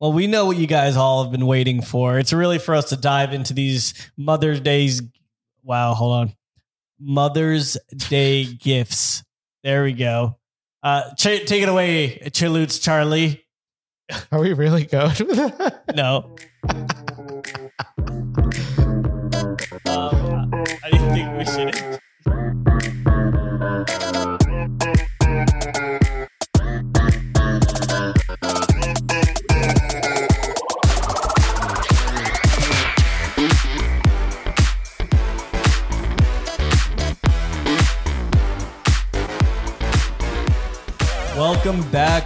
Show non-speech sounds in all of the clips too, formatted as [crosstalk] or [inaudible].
Well, we know what you guys all have been waiting for. It's really for us to dive into these Mother's Days. Wow, hold on. Mother's Day gifts. There we go. Uh, ch- take it away, Chalutes Charlie. Are we really going with that? No. Um, I didn't think we should.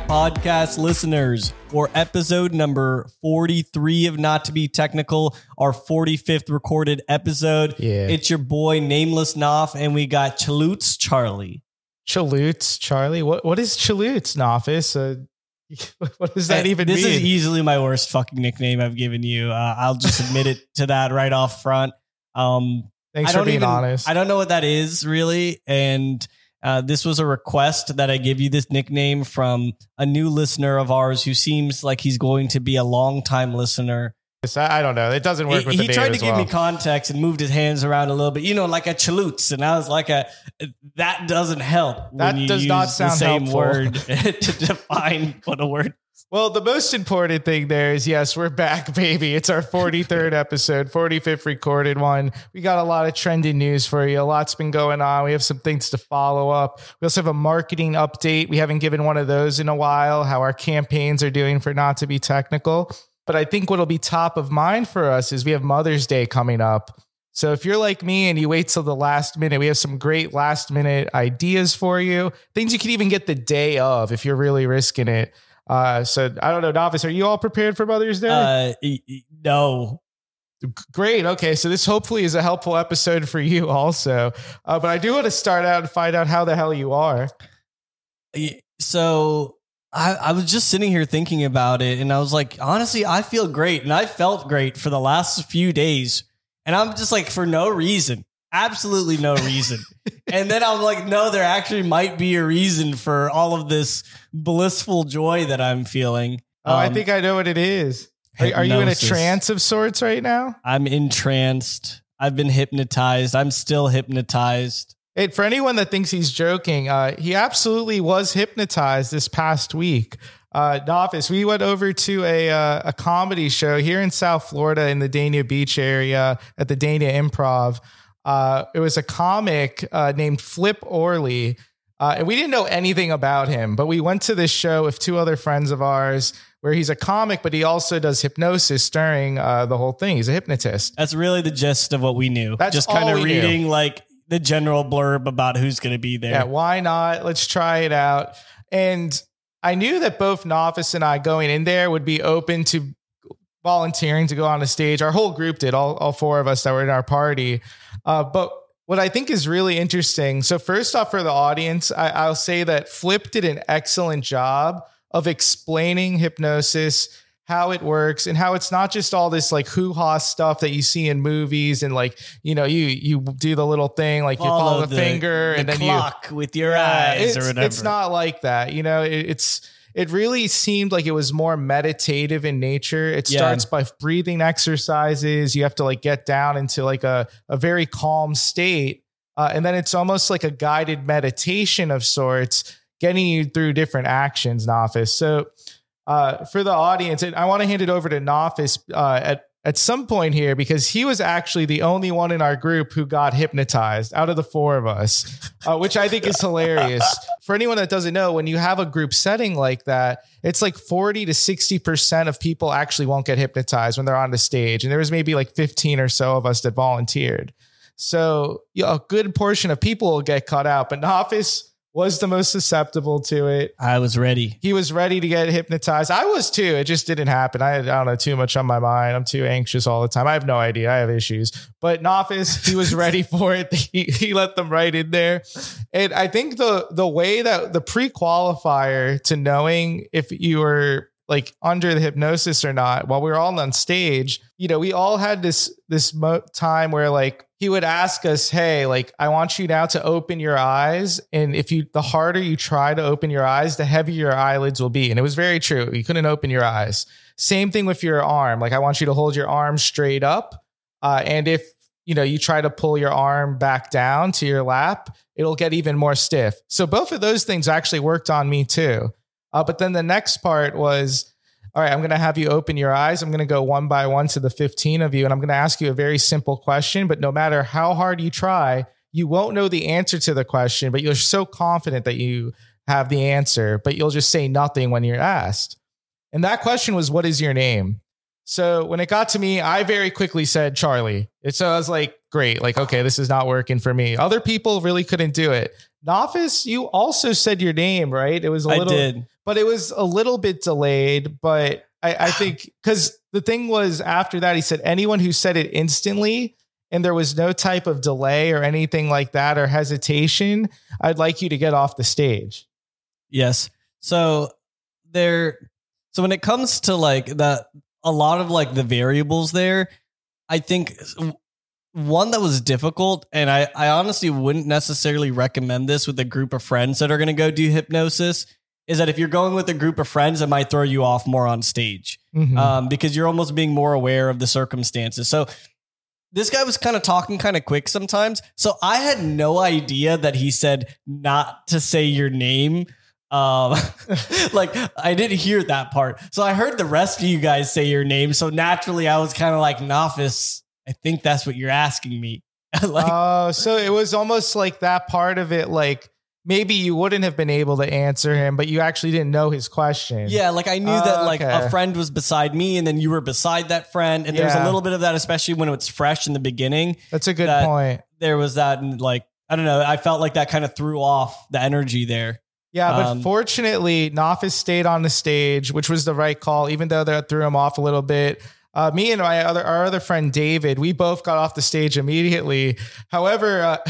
Podcast listeners, for episode number 43 of Not to Be Technical, our 45th recorded episode. Yeah. It's your boy, Nameless Knopf, and we got Chalutes Charlie. Chalutes, Charlie. What what is Chalutes? Uh, [laughs] what does that Uh, even This mean? is easily my worst fucking nickname I've given you. Uh, I'll just admit it to that right off front. Um, Thanks I for don't being even- honest. I don't know what that is really. And uh, this was a request that I give you this nickname from a new listener of ours who seems like he's going to be a long time listener. I, don't know. It doesn't work He, with he tried to give well. me context and moved his hands around a little bit, you know, like a chaloots. And I was like, a, that doesn't help. That does not sound the same helpful. word [laughs] to define what a word Well, the most important thing there is yes, we're back, [laughs] baby. It's our 43rd [laughs] episode, 45th recorded one. We got a lot of trending news for you. A lot's been going on. We have some things to follow up. We also have a marketing update. We haven't given one of those in a while, how our campaigns are doing for not to be technical. But I think what'll be top of mind for us is we have Mother's Day coming up. So if you're like me and you wait till the last minute, we have some great last minute ideas for you. Things you can even get the day of if you're really risking it. Uh, so I don't know, Nafis. Are you all prepared for Mother's Day? Uh, e- e- no. Great. Okay, so this hopefully is a helpful episode for you also. Uh, but I do want to start out and find out how the hell you are. So I, I was just sitting here thinking about it, and I was like, honestly, I feel great, and I felt great for the last few days, and I'm just like, for no reason, absolutely no reason. and then I'm like, no, there actually might be a reason for all of this blissful joy that I'm feeling. Oh, I Um, think I know what it is. Are, are you in a trance of sorts right now? I'm entranced. I've been hypnotized. I'm still hypnotized. It, for anyone that thinks he's joking, uh, he absolutely was hypnotized this past week. Uh, Nafis, we went over to a uh, a comedy show here in South Florida in the Dania Beach area at the Dania Improv. Uh, it was a comic uh, named Flip Orley, uh, and we didn't know anything about him. But we went to this show with two other friends of ours, where he's a comic, but he also does hypnosis during uh, the whole thing. He's a hypnotist. That's really the gist of what we knew. That's just kind of we knew. reading like the general blurb about who's going to be there. Yeah, why not? Let's try it out. And I knew that both Novice and I going in there would be open to volunteering to go on a stage. Our whole group did, all, all four of us that were in our party. Uh, but what I think is really interesting. So, first off, for the audience, I, I'll say that Flip did an excellent job of explaining hypnosis, how it works, and how it's not just all this like hoo ha stuff that you see in movies and like, you know, you you do the little thing, like you follow the, finger the and then you clock with your yeah, eyes it's, or whatever. It's not like that. You know, it, it's it really seemed like it was more meditative in nature. It Yeah. starts by breathing exercises. You have to like get down into like a, a very calm state. Uh, and then it's almost like a guided meditation of sorts, getting you through different actions, Nafis. So uh, for the audience, and I want to hand it over to Nafis uh, at at some point here because he was actually the only one in our group who got hypnotized out of the four of us, uh, which I think is hilarious. For anyone that doesn't know, when you have a group setting like that, it's like 40 to 60% of people actually won't get hypnotized when they're on the stage. And there was maybe like 15 or so of us that volunteered. So yeah, a good portion of people will get cut out, but Nafis was the most susceptible to it I was ready. he was ready to get hypnotized. I was too. It just didn't happen. I, I don't know too much on my mind. I'm too anxious all the time. I have no idea. I have issues. But Nafis, he was [laughs] ready for it. He, he let them right in there. And I think the the way that the pre-qualifier to knowing if you were like under the hypnosis or not while we were all on stage you know we all had this this mo- time where like he would ask us hey like i want you now to open your eyes and if you the harder you try to open your eyes the heavier your eyelids will be and it was very true you couldn't open your eyes Same thing with your arm. Like I want you to hold your arm straight up. Uh, and if you know you try to pull your arm back down to your lap, it'll get even more stiff. So both of those things actually worked on me too. Uh, but then the next part was, all right, I'm going to have you open your eyes. I'm going to go one by one to the 15 of you, and I'm going to ask you a very simple question. But no matter how hard you try, you won't know the answer to the question, but you're so confident that you have the answer, but you'll just say nothing when you're asked. And that question was, What is your name? So when it got to me, I very quickly said Charlie. And so I was like, Great, like, okay, this is not working for me. Other people really couldn't do it. Nafis, you also said your name, right? It was a I little, did. But it was a little bit delayed. But I, I [sighs] think because the thing was after that, he said anyone who said it instantly and there was no type of delay or anything like that or hesitation, I'd like you to get off the stage. Yes. So there so when it comes to like that a lot of like the variables there, I think one that was difficult and I I honestly wouldn't necessarily recommend this with a group of friends that are going to go do hypnosis is that if you're going with a group of friends it might throw you off more on stage. Mhm. Um because you're almost being more aware of the circumstances. So this guy was kind of talking kind of quick sometimes. So I had no idea that he said not to say your name. Um, [laughs] like I didn't hear that part. So I heard the rest of you guys say your name. So naturally I was kind of like, Nafis, I think that's what you're asking me. [laughs] like, Oh, so it was almost like that part of it, like maybe you wouldn't have been able to answer him, but you actually didn't know his question. yeah, like I knew that Oh, like okay. a friend was beside me and then you were beside that friend. And there's a little bit of that, especially when it's fresh in the beginning. That's a good That- point. There was that, and like, I don't know, I felt like that kind of threw off the energy there. Yeah, but Um, fortunately, Nafis stayed on the stage, which was the right call, even though that threw him off a little bit. Uh, me and my other our other friend David, we both got off the stage immediately. However, uh, [laughs]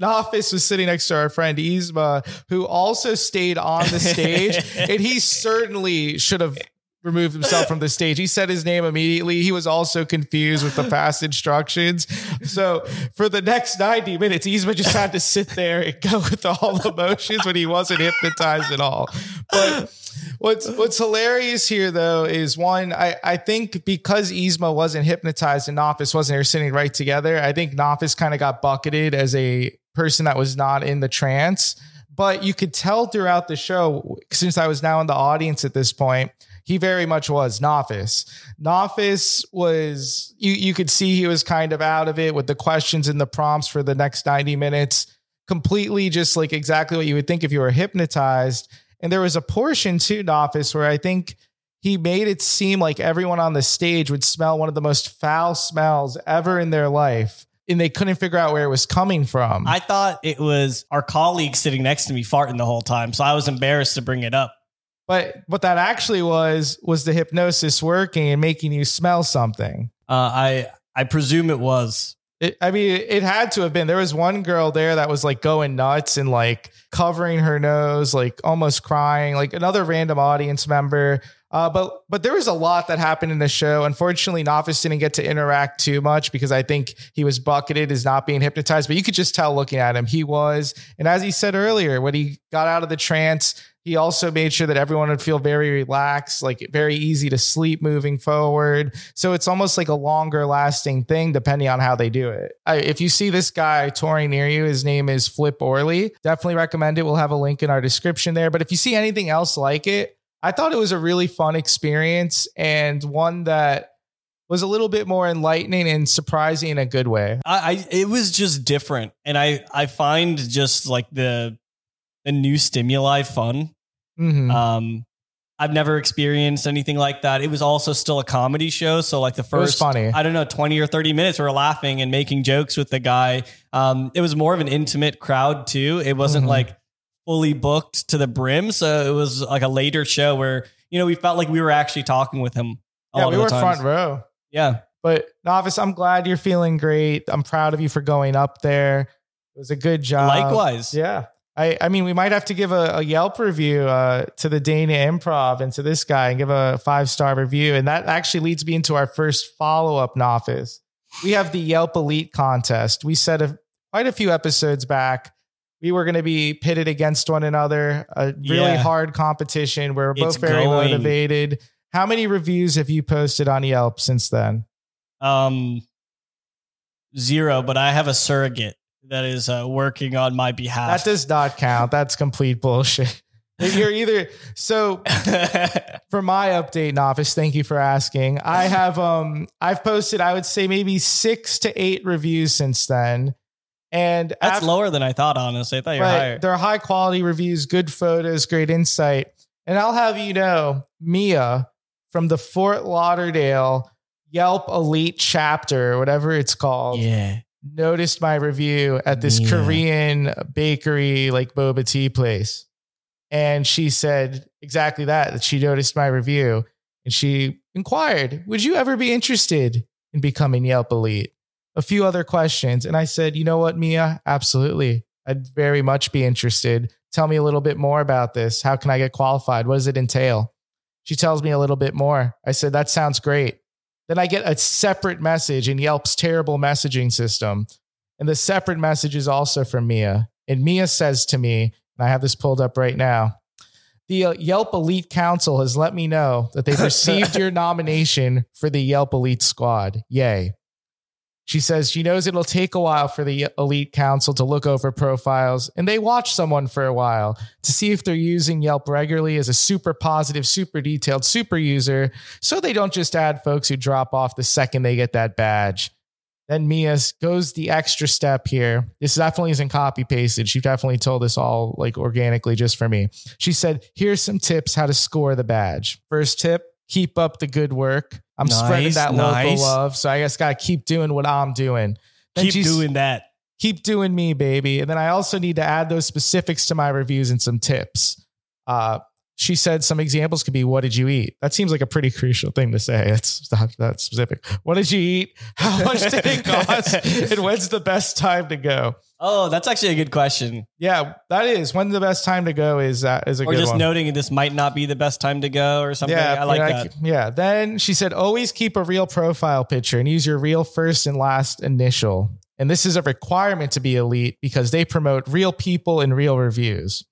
Nafis was sitting next to our friend Isma, who also stayed on the stage, [laughs] and he certainly should have removed himself from the stage. He said his name immediately. He was also confused with the fast instructions. So for the next 90 minutes, Isma just had to sit there and go with all the motions when he wasn't hypnotized at all. But what's what's hilarious here though is one, I, I think because Isma wasn't hypnotized and Nafis wasn't here sitting right together, I think Nafis kind of got bucketed as a person that was not in the trance. But you could tell throughout the show, since I was now in the audience at this point, he very much was Nafis. Nafis was you you could see he was kind of out of it with the questions and the prompts for the next 90 minutes, completely just like exactly what you would think if you were hypnotized. And there was a portion to Nafis where I think he made it seem like everyone on the stage would smell one of the most foul smells ever in their life. And they couldn't figure out where it was coming from. I thought it was our colleague sitting next to me farting the whole time. So I was embarrassed to bring it up. But what that actually was was the hypnosis working and making you smell something. Uh, I I presume it was. It, I mean, it had to have been. There was one girl there that was like going nuts and like covering her nose, like almost crying, like another random audience member. Uh, but but there was a lot that happened in the show. Unfortunately, Nafis didn't get to interact too much because I think he was bucketed as not being hypnotized. But you could just tell looking at him, he was. And as he said earlier, when he got out of the trance, he also made sure that everyone would feel very relaxed, like very easy to sleep moving forward. So it's almost like a longer lasting thing depending on how they do it. I, if you see this guy touring near you, his name is Flip Orley. Definitely recommend it. We'll have a link in our description there. But if you see anything else like it, I thought it was a really fun experience and one that was a little bit more enlightening and surprising in a good way. I, I it was just different, and I I find just like the the new stimuli fun. Mhm. Um, I've never experienced anything like that. It was also still a comedy show, so like the first funny. I don't know, 20 or 30 minutes, we were laughing and making jokes with the guy. Um, it was more of an intimate crowd too. It wasn't Mhm. like fully booked to the brim. So it was like a later show where, you know, we felt like we were actually talking with him. a yeah, we were times. front row. Yeah. But Nafis, I'm glad you're feeling great. I'm proud of you for going up there. It was a good job. Likewise. Yeah. I, I mean, we might have to give a, a Yelp review uh, to the Dania Improv and to this guy and give a five star review. And that actually leads me into our first follow up Nafis. We have the Yelp Elite contest. We said a, quite a few episodes back. We were going to be pitted against one another, a really Yeah. hard competition. We're both It's very going. motivated. How many reviews have you posted on Yelp since then? Um, zero, but I have a surrogate that is uh, working on my behalf. That does not count. That's complete bullshit. [laughs] You're either so [laughs] for my update Nafis, thank you for asking. I have um I've posted I would say maybe 6 to 8 reviews since then. And That's after- lower than I thought, honestly. I thought you were right, higher. they're high quality reviews, good photos, great insight. And I'll have you know, Mia from the Fort Lauderdale Yelp Elite chapter, whatever it's called, Yeah. noticed my review at this. Korean bakery, like boba tea place. And she said exactly that, that she noticed my review. And she inquired, Would you ever be interested in becoming Yelp Elite? A few other questions. And I said, You know what, Mia? Absolutely. I'd very much be interested. Tell me a little bit more about this. How can I get qualified? What does it entail? She tells me a little bit more. I said, That sounds great. Then I get a separate message in Yelp's terrible messaging system. And the separate message is also from Mia. And Mia says to me, and I have this pulled up right now the uh, Yelp Elite Council has let me know that they've [laughs] received your nomination for the Yelp Elite Squad. Yay. She says she knows it'll take a while for the Elite Council to look over profiles, and they watch someone for a while to see if they're using Yelp regularly as a super positive, super detailed super user, so they don't just add folks who drop off the second they get that badge. Then Mia goes the extra step here. This definitely isn't copy pasted. She definitely told this all like organically just for me. She said, Here's some tips how to score the badge. First tip, keep up the good work. I'm spreading that nice. local love. So I guess gotta keep doing what I'm doing. Then Keep doing that. keep doing me, baby. And then I also need to add those specifics to my reviews and some tips. Uh, she said some examples could be, What did you eat? That seems like a pretty crucial thing to say. It's not that specific. What did you eat? How much did it [laughs] cost? and when's the best time to go? Oh, that's actually a good question. Yeah, that is. When's the best time to go is, uh, is a. Or good just one. noting this might not be the best time to go or something. Yeah, I like yeah, that. Yeah. Then she said, always keep a real profile picture and use your real first and last initial. And this is a requirement to be elite because they promote real people and real reviews.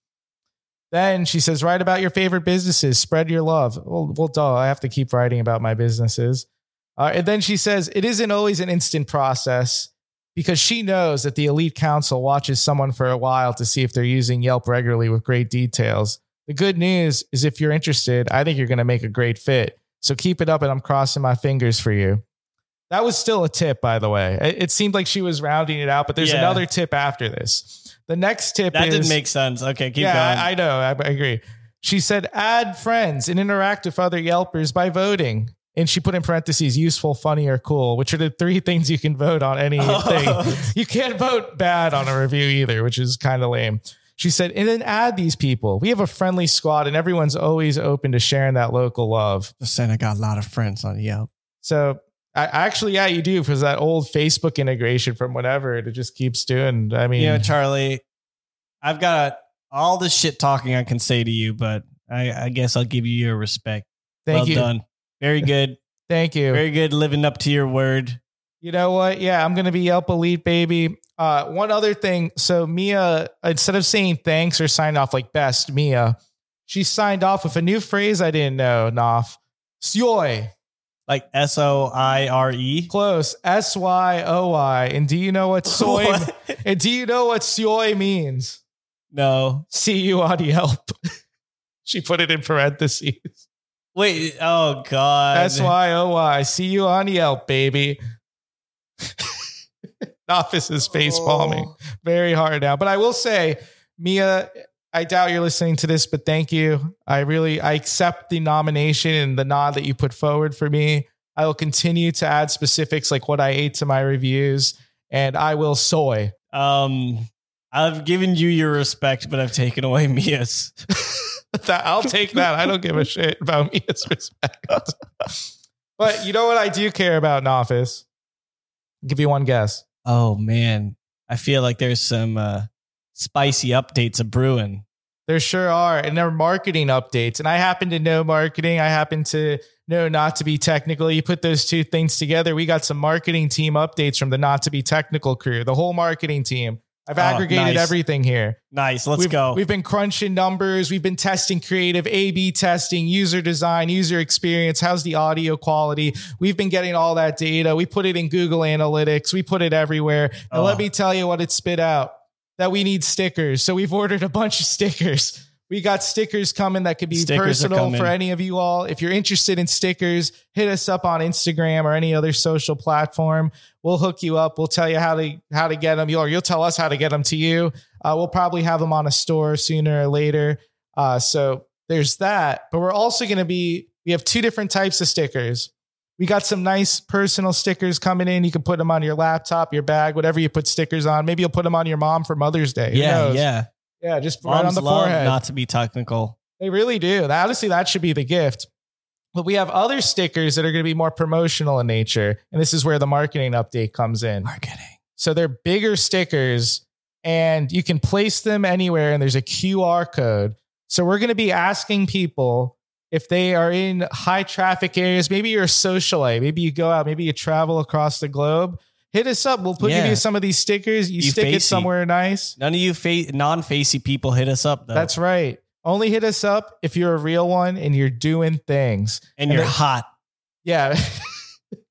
Then she says, write about your favorite businesses, spread your love. Well, well duh, I have to keep writing about my businesses. Uh, and then she says, it isn't always an instant process because she knows that the elite council watches someone for a while to see if they're using Yelp regularly with great details. The good news is if you're interested, I think you're going to make a great fit. So keep it up and I'm crossing my fingers for you. That was still a tip, by the way. It, seemed like she was rounding it out, but there's Yeah. another tip after this. The next tip That is didn't make sense. Okay, keep yeah, going. I, I know. I, I agree. She said, add friends and interact with other Yelpers by voting. And she put in parentheses, useful, funny, or cool, which are the three things you can vote on anything. [laughs] Oh. You can't vote bad on a review either, which is kind of lame. She said, and then add these people. We have a friendly squad, and everyone's always open to sharing that local love. Just saying I got a lot of friends on Yelp. So I actually, yeah, you do because that old Facebook integration from whatever it just keeps doing. I mean, You know, Charlie, I've got all the shit talking I can say to you, but I, I guess I'll give you your respect. thank well you, done. Very good. thank you. Very good living up to your word. You know what? Yeah, I'm gonna be Yelp Elite, baby. Uh, one other thing. So Mia, instead of saying thanks or signed off like best, Mia, she signed off with a new phrase I didn't know. Noff, Syoy, Like S O I R E. close. S Y O Y. And do you know what [laughs] soy? What? and do you know what Syoy means? No. See you on Yelp. [laughs] she put it in parentheses. Wait. Oh God. S Y O Y. See you on Yelp, baby. [laughs] Nafis is face palming Oh. very hard now. But I will say, Mia, I doubt you're listening to this, but thank you. I really I accept the nomination and the nod that you put forward for me. I will continue to add specifics like what I ate to my reviews, and I will soy. Um, I've given you your respect, but I've taken away [laughs] Mia's. [laughs] That- I'll take that. I don't give a shit about Mia's respect. but you know what I do care about in office? I'll give you one guess. Oh man, I feel like there's some uh, spicy updates of brewing. There sure are. And they're marketing updates. And I happen to know marketing. I happen to know not to be technical. You put those two things together. We got some marketing team updates from the not to be technical crew, the whole marketing team. I've Oh, aggregated nice. everything here. Nice. Let's we've, go. We've been crunching numbers. We've been testing creative, A B testing, user design, user experience. How's the audio quality? We've been getting all that data. We put it in Google Analytics. We put it everywhere. And Oh. let me tell you what it spit out that we need stickers. So we've ordered a bunch of stickers. We got stickers coming that could be Stickers personal for any of you all. If you're interested in stickers, hit us up on Instagram or any other social platform. We'll hook you up. We'll tell you how to how to get them. You'll, or you'll tell us how to get them to you. Uh, we'll probably have them on a store sooner or later. Uh, so there's that. But we're also going to be. We have two different types of stickers. We got some nice personal stickers coming in. You can put them on your laptop, your bag, whatever you put stickers on. Maybe you'll put them on your mom for Mother's Day. Who yeah, knows? yeah. Yeah. Just right on the love forehead. not to be technical. They really do. That- Honestly, that should be the gift. But we have other stickers that are going to be more promotional in nature. And this is where the marketing update comes in. Marketing. So they're bigger stickers and you can place them anywhere and there's a QR code. So we're going to be asking people if they are in high traffic areas, maybe you're a socialite, maybe you go out, maybe you travel across the globe. Hit us up. We'll put Yeah. you some of these stickers. You, You stick it somewhere nice. None of you fa- non-facey people hit us up though. That's right. Only hit us up if you're a real one and you're doing things. and and you're hot. Yeah. [laughs]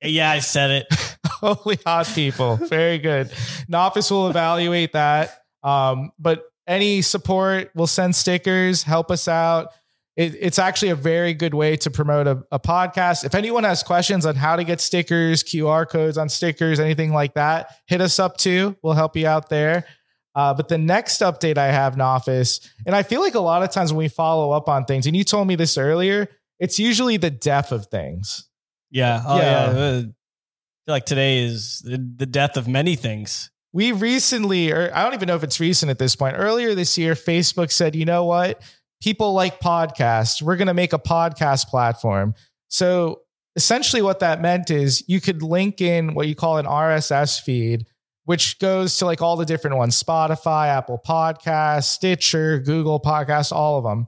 Yeah, I said it. [laughs] Only hot people. Very good. Nafis will evaluate that. Um, but any support, we'll send stickers, help us out. It, it's actually a very good way to promote a, a podcast. If anyone has questions on how to get stickers, QR codes on stickers, anything like that, hit us up too. We'll help you out there. Uh, but the next update I have in office, and I feel like a lot of times when we follow up on things, and you told me this earlier, it's usually the death of things. Yeah. Oh Yeah. yeah. Uh, I feel like today is the death of many things. we recently, or I don't even know if it's recent at this point, earlier this year, Facebook said, you know what? People like podcasts. We're going to make a podcast platform. So essentially, what that meant is you could link in what you call an RSS feed, which goes to like all the different ones Spotify, Apple Podcasts, Stitcher, Google Podcasts, all of them.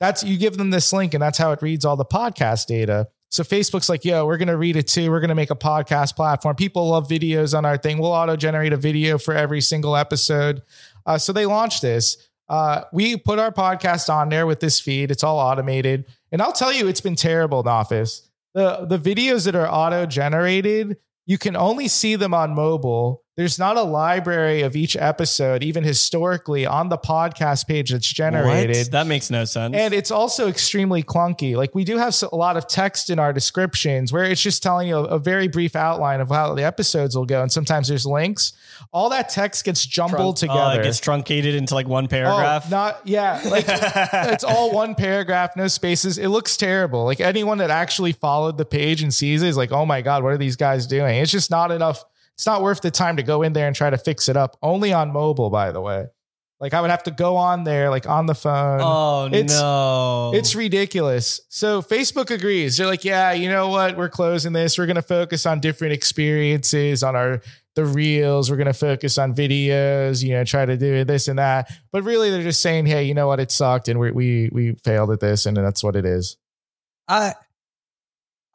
That's you give them this link, and that's how it reads all the podcast data. So Facebook's like, yo, we're going to read it too. We're going to make a podcast platform. People love videos on our thing. We'll auto generate a video for every single episode. Uh, so they launched this. Uh, we put our podcast on there with this feed. It's all automated. And I'll tell you, it's been terrible in office. The, the videos that are auto generated, you can only see them on mobile. There's not a library of each episode, even historically, on the podcast page that's generated. What? That makes no sense. And it's also extremely clunky. Like we do have a lot of text in our descriptions where it's just telling you a, very brief outline of how the episodes will go. And sometimes there's links. All that text gets jumbled Trunk- uh, together. Oh, it gets truncated into like one oh, paragraph. not yeah. Like [laughs] it's all one paragraph, no spaces. It looks terrible. Like anyone that actually followed the page and sees it is like, oh my god, what are these guys doing? It's just not enough. It's not worth the time to go in there and try to fix it up. Only on mobile, by the way. Like I would have to go on there, like on the phone. oh It's- no. It's ridiculous. So Facebook agrees. They're like, yeah, you know what? We're closing this. We're going to focus on different experiences, on our the reels. We're going to focus on videos. You know, try to do this and that. But really, they're just saying, hey, you know what? It sucked, and we we we failed at this, and that's what it is. I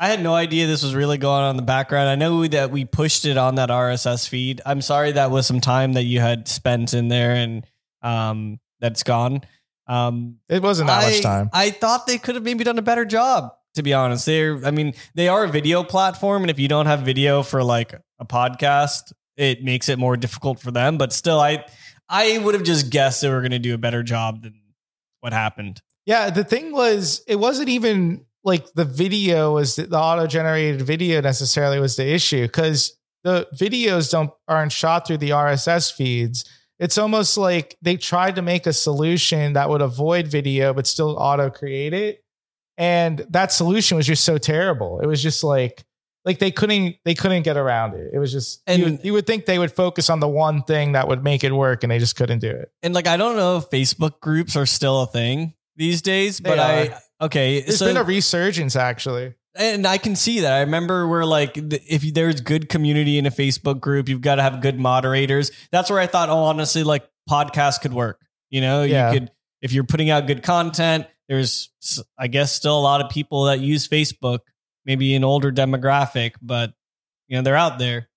I had no idea this was really going on in the background. I know that we pushed it on that RSS feed. I'm sorry that was some time that you had spent in there and um that's gone. Um It wasn't that I, much time. I thought they could have maybe done a better job, to be honest. They're I mean, they are a video platform, and if you don't have video for like a podcast, it makes it more difficult for them. But still, I I would have just guessed they were gonna do a better job than what happened. Yeah, the thing was, it wasn't even like the video was the, the auto generated video necessarily was the issue because the videos don't aren't shot through the RSS feeds. It's almost like they tried to make a solution that would avoid video but still auto create it, and that solution was just so terrible. It was just like like they couldn't they couldn't get around it. It was just And- you, would, you would think they would focus on the one thing that would make it work, and they just couldn't do it. And like I don't know if Facebook groups are still a thing these days, They but are. I okay. There's so, been a resurgence actually. and I can see that. I remember where like if there's good community in a Facebook group, you've got to have good moderators. That's where I thought, oh, honestly, like podcasts could work. You know, Yeah. you could if you're putting out good content. There's, I guess, still a lot of people that use Facebook, maybe an older demographic, but you know they're out there.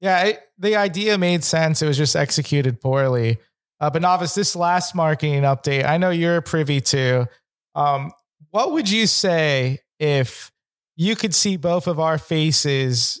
Yeah, it, the idea made sense. It was just executed poorly. Uh, but Nafis, this last marketing update, I know you're privy to. Um, what would you say if you could see both of our faces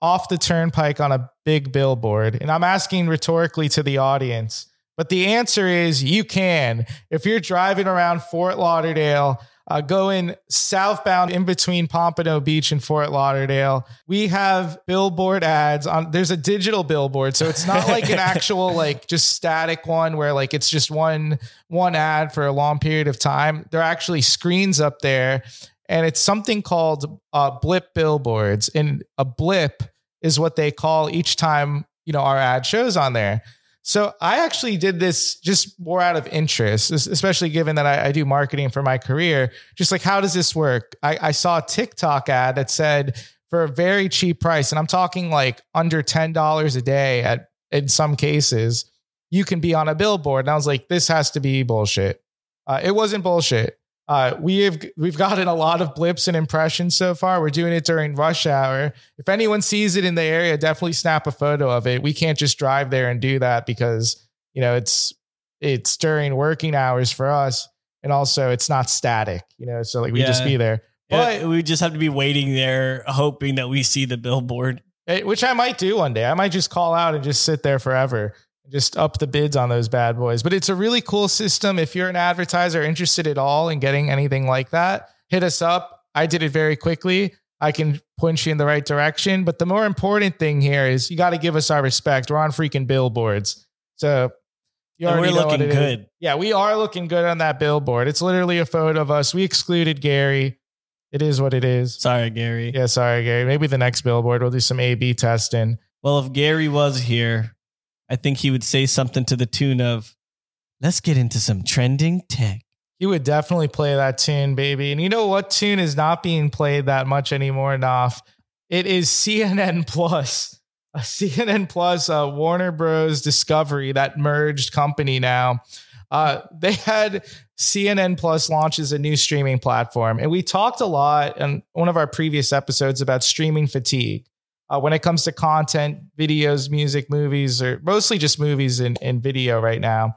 off the turnpike on a big billboard? And I'm asking rhetorically to the audience, but the answer is you can. If you're driving around Fort Lauderdale uh, going southbound in between Pompano Beach and Fort Lauderdale. We have billboard ads on. There's a digital billboard, so it's not like an [laughs] actual like just static one where like it's just one one ad for a long period of time. There are actually screens up there, and it's something called uh, blip billboards, and a blip is what they call each time you know our ad shows on there. So I actually did this just more out of interest, especially given that I, I, do marketing for my career. Just like, how does this work? I, I, saw a TikTok ad that said for a very cheap price, and I'm talking like under $10 a day at in some cases, you can be on a billboard. And I was like, this has to be bullshit. Uh, it wasn't bullshit. Uh, we have we've gotten a lot of blips and impressions so far. We're doing it during rush hour. If anyone sees it in the area, definitely snap a photo of it. We can't just drive there and do that because you know it's it's during working hours for us, and also it's not static. You know, so like we yeah. just be there. But we just have to be waiting there, hoping that we see the billboard. Eh, which I might do one day. I might just call out and just sit there forever just up the bids on those bad boys. But it's a really cool system. If you're an advertiser interested at all in getting anything like that, hit us up. I did it very quickly. I can point you in the right direction. But the more important thing here is you got to give us our respect. We're on freaking billboards. So you we're looking good. Is. Yeah, we are looking good on that billboard. It's literally a photo of us. We excluded Gary. It is what it is. Sorry, Gary. Yeah, sorry, Gary. Maybe the next billboard we'll do some A B testing. Well, if Gary was here, I think he would say something to the tune of, let's get into some trending tech. He would definitely play that tune, baby. And you know what tune is not being played that much anymore, Naf? It is CNN Plus. A CNN Plus, uh, Warner Bros. Discovery, that merged company now. Uh, they had CNN Plus launches a new streaming platform. And we talked a lot in one of our previous episodes about streaming fatigue uh, when it comes to content, videos, music, movies, or mostly just movies and, and video right now.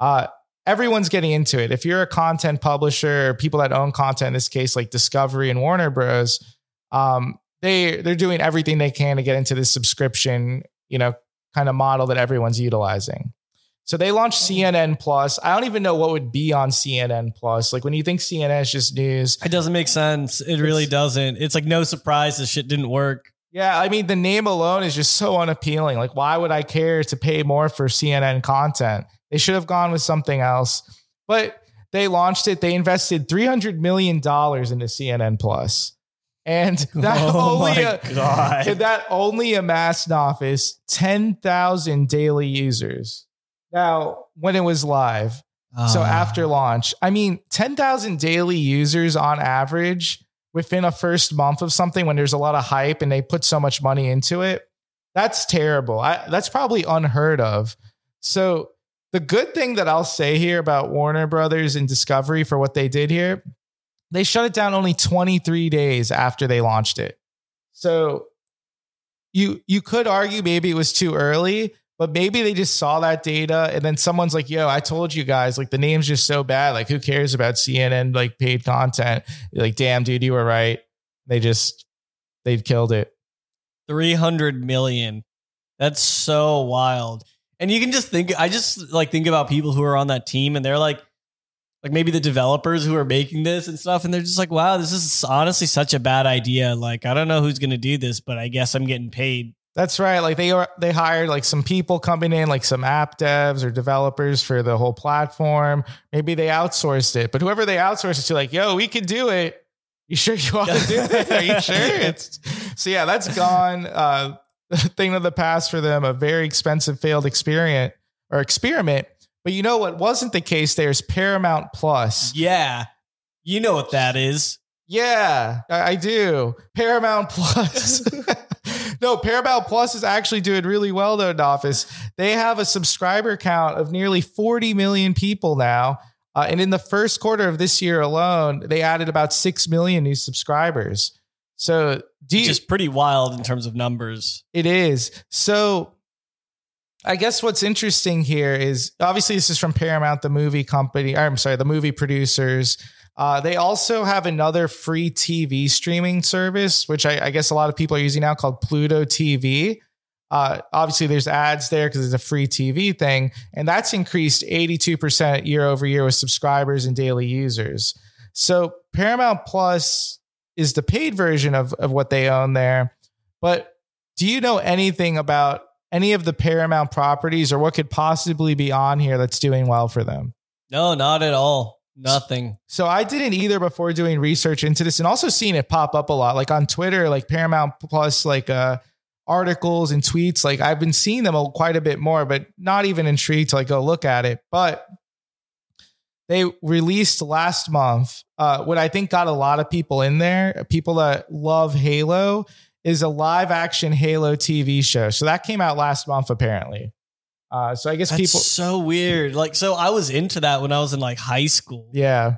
Uh, everyone's getting into it. If you're a content publisher or people that own content, in this case, like Discovery and Warner Bros., um, they they're doing everything they can to get into this subscription, you know, kind of model that everyone's utilizing. So they launched CNN Plus. I don't even know what would be on CNN Plus. Like when you think CNN is just news, it doesn't make sense. It really doesn't. It's like no surprise this shit didn't work. Yeah, I mean, the name alone is just so unappealing. Like, why would I care to pay more for CNN content? They should have gone with something else. But they launched it. They invested $300 million into CNN Plus. And [laughs] that oh only God. that only amassed in office 10,000 daily users. Now, when it was live, uh. so ah. after launch, I mean, 10,000 daily users on average within a first month of something when there's a lot of hype and they put so much money into it, that's terrible. I, that's probably unheard of. So the good thing that I'll say here about Warner Brothers and Discovery for what they did here, they shut it down only 23 days after they launched it. So you you could argue maybe it was too early, but maybe they just saw that data and then someone's like, yo, I told you guys, like the name's just so bad. Like, who cares about CNN, like paid content? like, damn, dude, you were right. They just, they killed it. 300 million. That's so wild. And you can just think, I just like think about people who are on that team and they're like, like maybe the developers who are making this and stuff. And they're just like, wow, this is honestly such a bad idea. Like, I don't know who's going to do this, but I guess I'm getting paid that's right. Like they are, they hired like some people coming in, like some app devs or developers for the whole platform. Maybe they outsourced it, but whoever they outsourced it to, like, yo, we could do it. You sure you want to do it? Are you [laughs] sure? It's so yeah, that's gone. Uh, [laughs] thing of the past for them. A very expensive failed experiment or experiment. But you know what wasn't the case? There's Paramount Plus. Yeah, you know what that is. Yeah, I, I do. Paramount Plus. [laughs] no, Paramount Plus is actually doing really well though in Office. They have a subscriber count of nearly 40 million people now. Uh, and in the first quarter of this year alone, they added about 6 million new subscribers. So do you, Just pretty wild in terms of numbers. It is. So I guess what's interesting here is obviously this is from Paramount, the movie company. I'm sorry, the movie producers. Uh, they also have another free TV streaming service, which I, I guess a lot of people are using now called Pluto TV. Uh, obviously, there's ads there because it's a free TV thing, and that's increased 82% year over year with subscribers and daily users. So Paramount Plus is the paid version of, of what they own there. But do you know anything about any of the Paramount properties or what could possibly be on here that's doing well for them? No, not at all. Nothing. So I didn't either before doing research into this and also seeing it pop up a lot, like on Twitter, like Paramount Plus, like uh, articles and tweets. Like I've been seeing them quite a bit more, but not even intrigued to like go look at it. But they released last month uh, what I think got a lot of people in there, people that love Halo, is a live action Halo TV show. So that came out last month, apparently. Uh, so I guess That's people, so weird. Like, so I was into that when I was in like high school. yeah,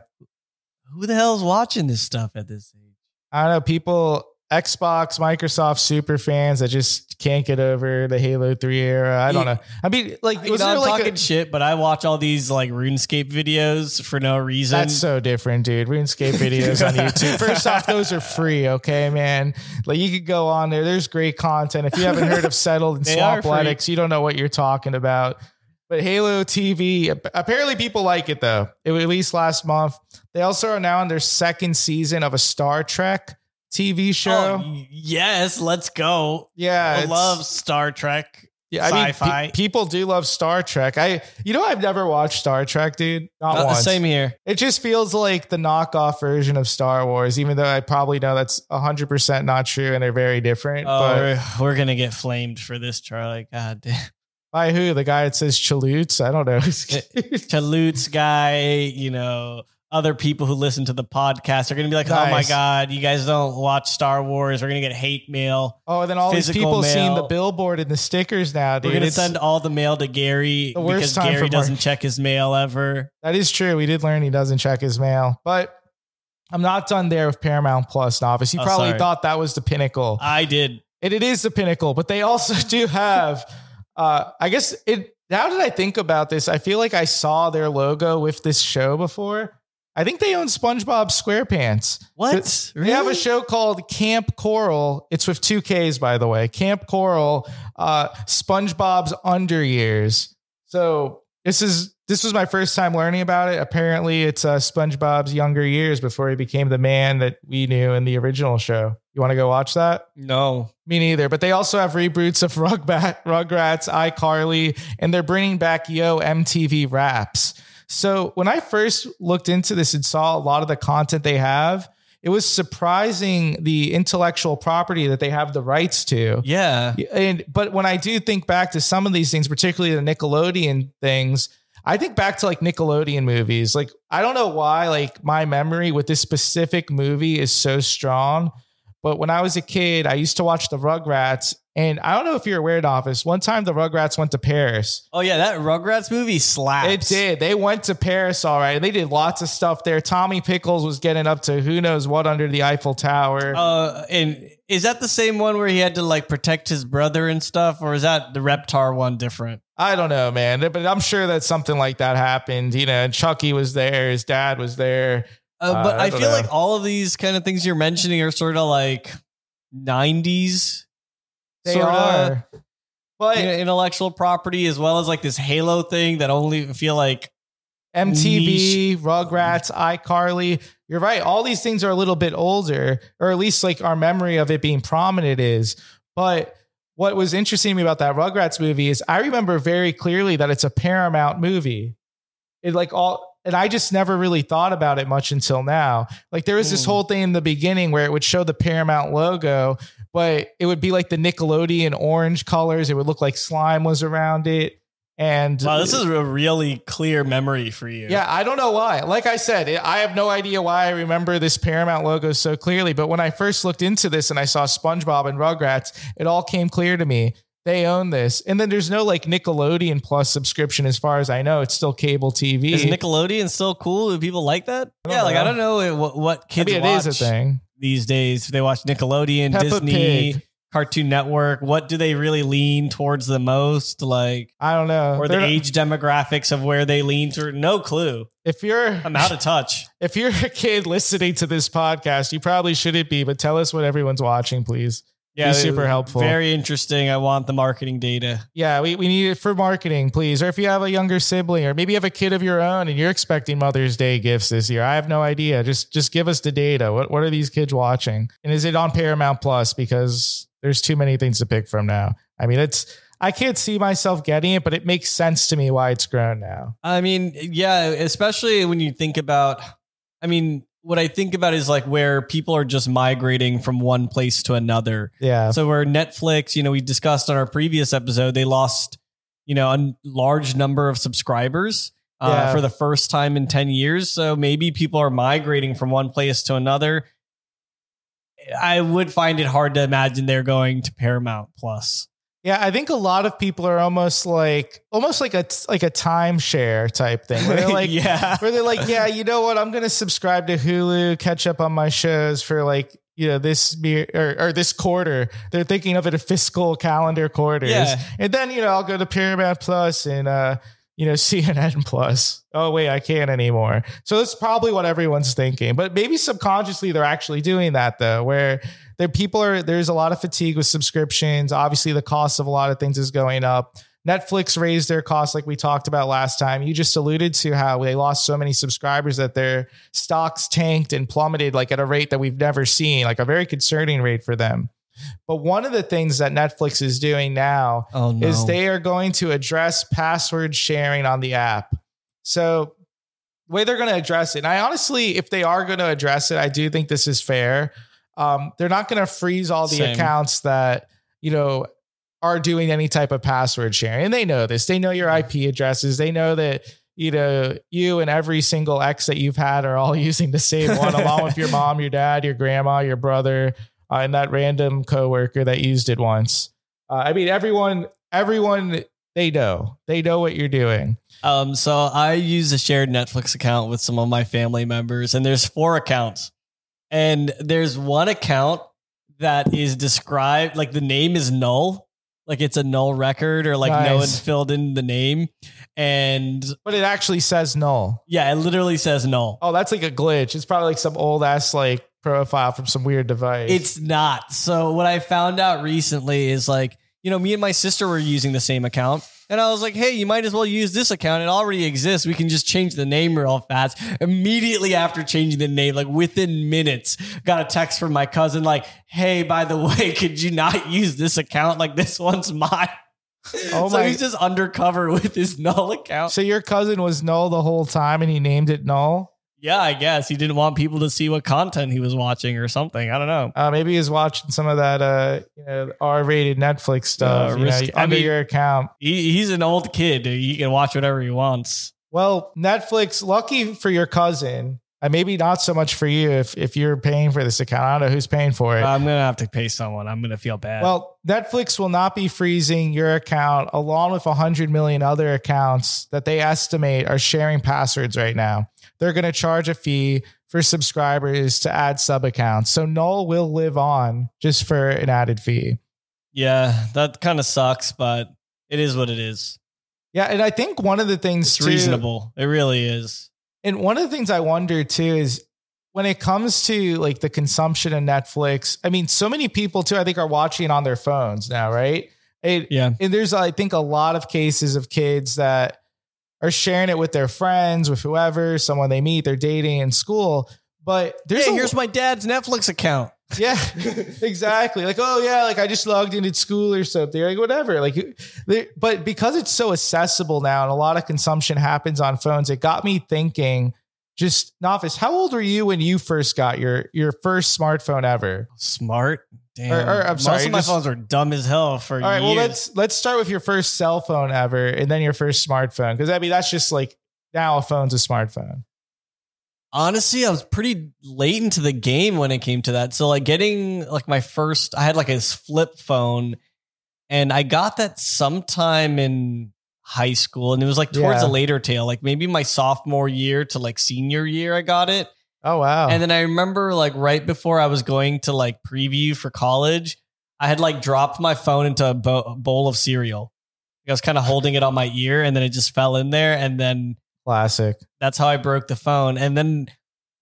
Who the hell's watching this stuff at this age? I don't know, people, Xbox, Microsoft super fans that just can't get over the Halo 3 era. I don't know. I mean, like, You was know, there I'm like talking a, shit, but I watch all these like RuneScape videos for no reason. That's so different, dude. RuneScape videos on YouTube. First off, those are free, okay, man. Like you could go on there. There's great content. If you haven't heard of Settled and They. Swampletics, you don't know what you're talking about. But Halo TV, apparently people like it though. It released last month. They also are now on their second season of a Star Trek TV oh, show. Oh, yes, let's go. yeah, I love Star Trek. Yeah, I mean, sci-fi. pe- people do love Star Trek. I, you know, I've never watched Star Trek, dude. Not uh, Not the same here. It just feels like the knockoff version of Star Wars, even though I probably know that's 100% not true and they're very different. Oh, but we're, we're gonna get flamed for this, Charlie. God damn. by who? The guy that says Chaloots? I don't know. [laughs] Chaloots guy, you know, other people who listen to the podcast are gonna be like, "Oh my god, you guys don't watch Star Wars." We're gonna get hate mail. oh, and then all these people seeing the billboard and the stickers now, dude. We're gonna send all the mail to Gary because Gary doesn't check his mail ever. that is true. We did learn he doesn't check his mail. But I'm not done there with Paramount Plus Nafis. You Oh, probably sorry. thought that was the pinnacle. I did. and it is the pinnacle, but they also [laughs] do have uh I guess it now that I think about this, I feel like I saw their logo with this show before. I think they own SpongeBob SquarePants. What? They have a show called Kamp Koral. It's with two Ks, by the way. Kamp Koral, uh, SpongeBob's Under Years. So this is this was my first time learning about it. Apparently, it's uh, SpongeBob's younger years before he became the man that we knew in the original show. You want to go watch that? No. Me neither. But they also have reboots of [laughs] Rugbat, Rugrats, iCarly, and they're bringing back Yo MTV Raps. So when I first looked into this and saw a lot of the content they have, it was surprising the intellectual property that they have the rights to. Yeah. And but when I do think back to some of these things, particularly the Nickelodeon things, I think back to like Nickelodeon movies. Like I don't know why like my memory with this specific movie is so strong, but when I was a kid, I used to watch the Rugrats and I don't know if you're aware of office. One time the Rugrats went to Paris. Oh yeah, that Rugrats movie slaps. It did. They went to Paris all right. They did lots of stuff there. Tommy Pickles was getting up to who knows what under the Eiffel Tower. Uh, and is that the same one where he had to like protect his brother and stuff, or is that the Reptar one different? I don't know, man, but I'm sure that something like that happened. You know, and Chucky was there, his dad was there. Uh, Uh, but I I, feel know. like all of these kind of things you're mentioning are sort of like '90s They are, but intellectual property, as well as like this Halo thing that only feel like MTV, Rugrats, iCarly. You're right. All these things are a little bit older, or at least like our memory of it being prominent is. But what was interesting to me about that Rugrats movie is I remember very clearly that it's a Paramount movie. It like all, and I just never really thought about it much until now. Like there was this Mm. whole thing in the beginning where it would show the Paramount logo, but it would be like the Nickelodeon orange colors. It would look like slime was around it. And wow, this is a really clear memory for you. yeah, I don't know why. Like I said, I have no idea why I remember this Paramount logo so clearly. But when I first looked into this and I saw SpongeBob and Rugrats, it all came clear to me. They own this. And then there's no like Nickelodeon Plus subscription as far as I know. It's still cable TV. Is Nickelodeon still cool? Do people like that? I Yeah, like. I don't know what, what kids Maybe it watch. is a thing. these days? They watch Nickelodeon, Peppa Disney, Pig. Cartoon Network. What do they really lean towards the most? Like, I don't know. or They're the not- age demographics of where they lean through? No clue. if you're I'm out of touch. [laughs] if you're a kid listening to this podcast, you probably shouldn't be, but tell us what everyone's watching, please. Yeah, super helpful. Very interesting. I want the marketing data. Yeah, we, we need it for marketing, please. Or if you have a younger sibling, or maybe you have a kid of your own and you're expecting Mother's Day gifts this year. I have no idea. Just just give us the data. What what are these kids watching? And is it on Paramount Plus? Because there's too many things to pick from now. I mean, it's I can't see myself getting it, but it makes sense to me why it's grown now. I mean, yeah, especially when you think about, I mean, what I think about is like where people are just migrating from one place to another. Yeah. So where Netflix, you know, we discussed on our previous episode, they lost, you know, a large number of subscribers uh, Yeah. for the first time in 10 years. So maybe people are migrating from one place to another. I would find it hard to imagine they're going to Paramount Plus. Yeah, I think a lot of people are almost like almost like a like a timeshare type thing. Where they're [laughs] like yeah. where they're like, yeah, you know what? I'm going to subscribe to Hulu, catch up on my shows for like, you know, this year or, or this quarter. They're thinking of it a fiscal calendar quarters. Yeah. And then, you know, I'll go to Paramount Plus and, uh, you know, [laughs] CNN Plus. Oh, wait, I can't anymore. So that's probably what everyone's thinking. But maybe subconsciously they're actually doing that though, where there people are there's a lot of fatigue with subscriptions. Obviously, the cost of a lot of things is going up. Netflix raised their costs like we talked about last time. You just alluded to how they lost so many subscribers that their stocks tanked and plummeted like at a rate that we've never seen, like a very concerning rate for them. But one of the things that Netflix is doing now Oh, no. is they are going to address password sharing on the app. So the way they're going to address it, and I honestly, if they are going to address it, I do think this is fair. Um, they're not going to freeze all the Same. accounts that you know are doing any type of password sharing, and they know this. They know your IP addresses. They know that you know you and every single ex that you've had are all [laughs] using the same one, along with your mom, your dad, your grandma, your brother, uh, and that random coworker that used it once. Uh, I mean, everyone, everyone, they know, they know what you're doing. Um, so I use a shared Netflix account with some of my family members, and there's four accounts. And there's one account that is described like the name is null, like it's a null record, or like no one's filled in the name. And But it actually says null. yeah, it literally says null. Oh, that's like a glitch. It's probably like some old ass like profile from some weird device. It's not. So what I found out recently is like, you know, me and my sister were using the same account. And I was like, hey, you might as well use this account. It already exists. We can just change the name real fast. Immediately after changing the name, like within minutes, got a text from my cousin, like, hey, by the [laughs] way, could you not use this account? Like this one's mine. Oh so my- he's just undercover with his null account. so your cousin was null the whole time and he named it null. Yeah, I guess he didn't want people to see what content he was watching or something. I don't know. Uh, maybe he's watching some of that uh, you know, R-rated Netflix stuff Uh, you know, risk- I under mean- your account. He, he's an old kid. He can watch whatever he wants. Well, Netflix, lucky for your cousin, uh, maybe not so much for you if if you're paying for this account. I don't know who's paying for it. I'm gonna have to pay someone. I'm gonna feel bad. Well, Netflix will not be freezing your account along with 100 million other accounts that they estimate are sharing passwords right now. They're going to charge a fee for subscribers to add sub accounts. So Null will live on just for an added fee. yeah, that kind of sucks, but it is what it is. Yeah, and I think one of the things It's too- reasonable. It really is. And one of the things I wonder too is when it comes to like the consumption of Netflix, I mean, so many people too, I think are watching on their phones now, right? It, Yeah. and there's I think a lot of cases of kids that are sharing it with their friends, with whoever, someone they meet, they're dating in school. But there's Hey, a, here's my dad's Netflix account. [laughs] yeah, [laughs] exactly. Like, oh yeah, like I just logged in at school or something, like whatever. Like, they- but because it's so accessible now and a lot of consumption happens on phones, it got me thinking. Just Nafis, how old were you when you first got your your first smartphone ever? Smart. Damn. Or- or, I'm Most sorry, of my just- phones are dumb as hell for you. All right, well let's let's start with your first cell phone ever, and then your first smartphone, because I mean that's just like now a phone's a smartphone. Honestly, I was pretty late into the game when it came to that. So like getting like my first, I had like a flip phone, and I got that sometime in high school, and it was like towards Yeah. a later tail, like maybe my sophomore year to like senior year, I got it. Oh wow. And then I remember like right before I was going to like preview for college, I had like dropped my phone into a bo- bowl of cereal. I was kind of holding it on my ear and then it just fell in there. And then Classic. that's how I broke the phone. And then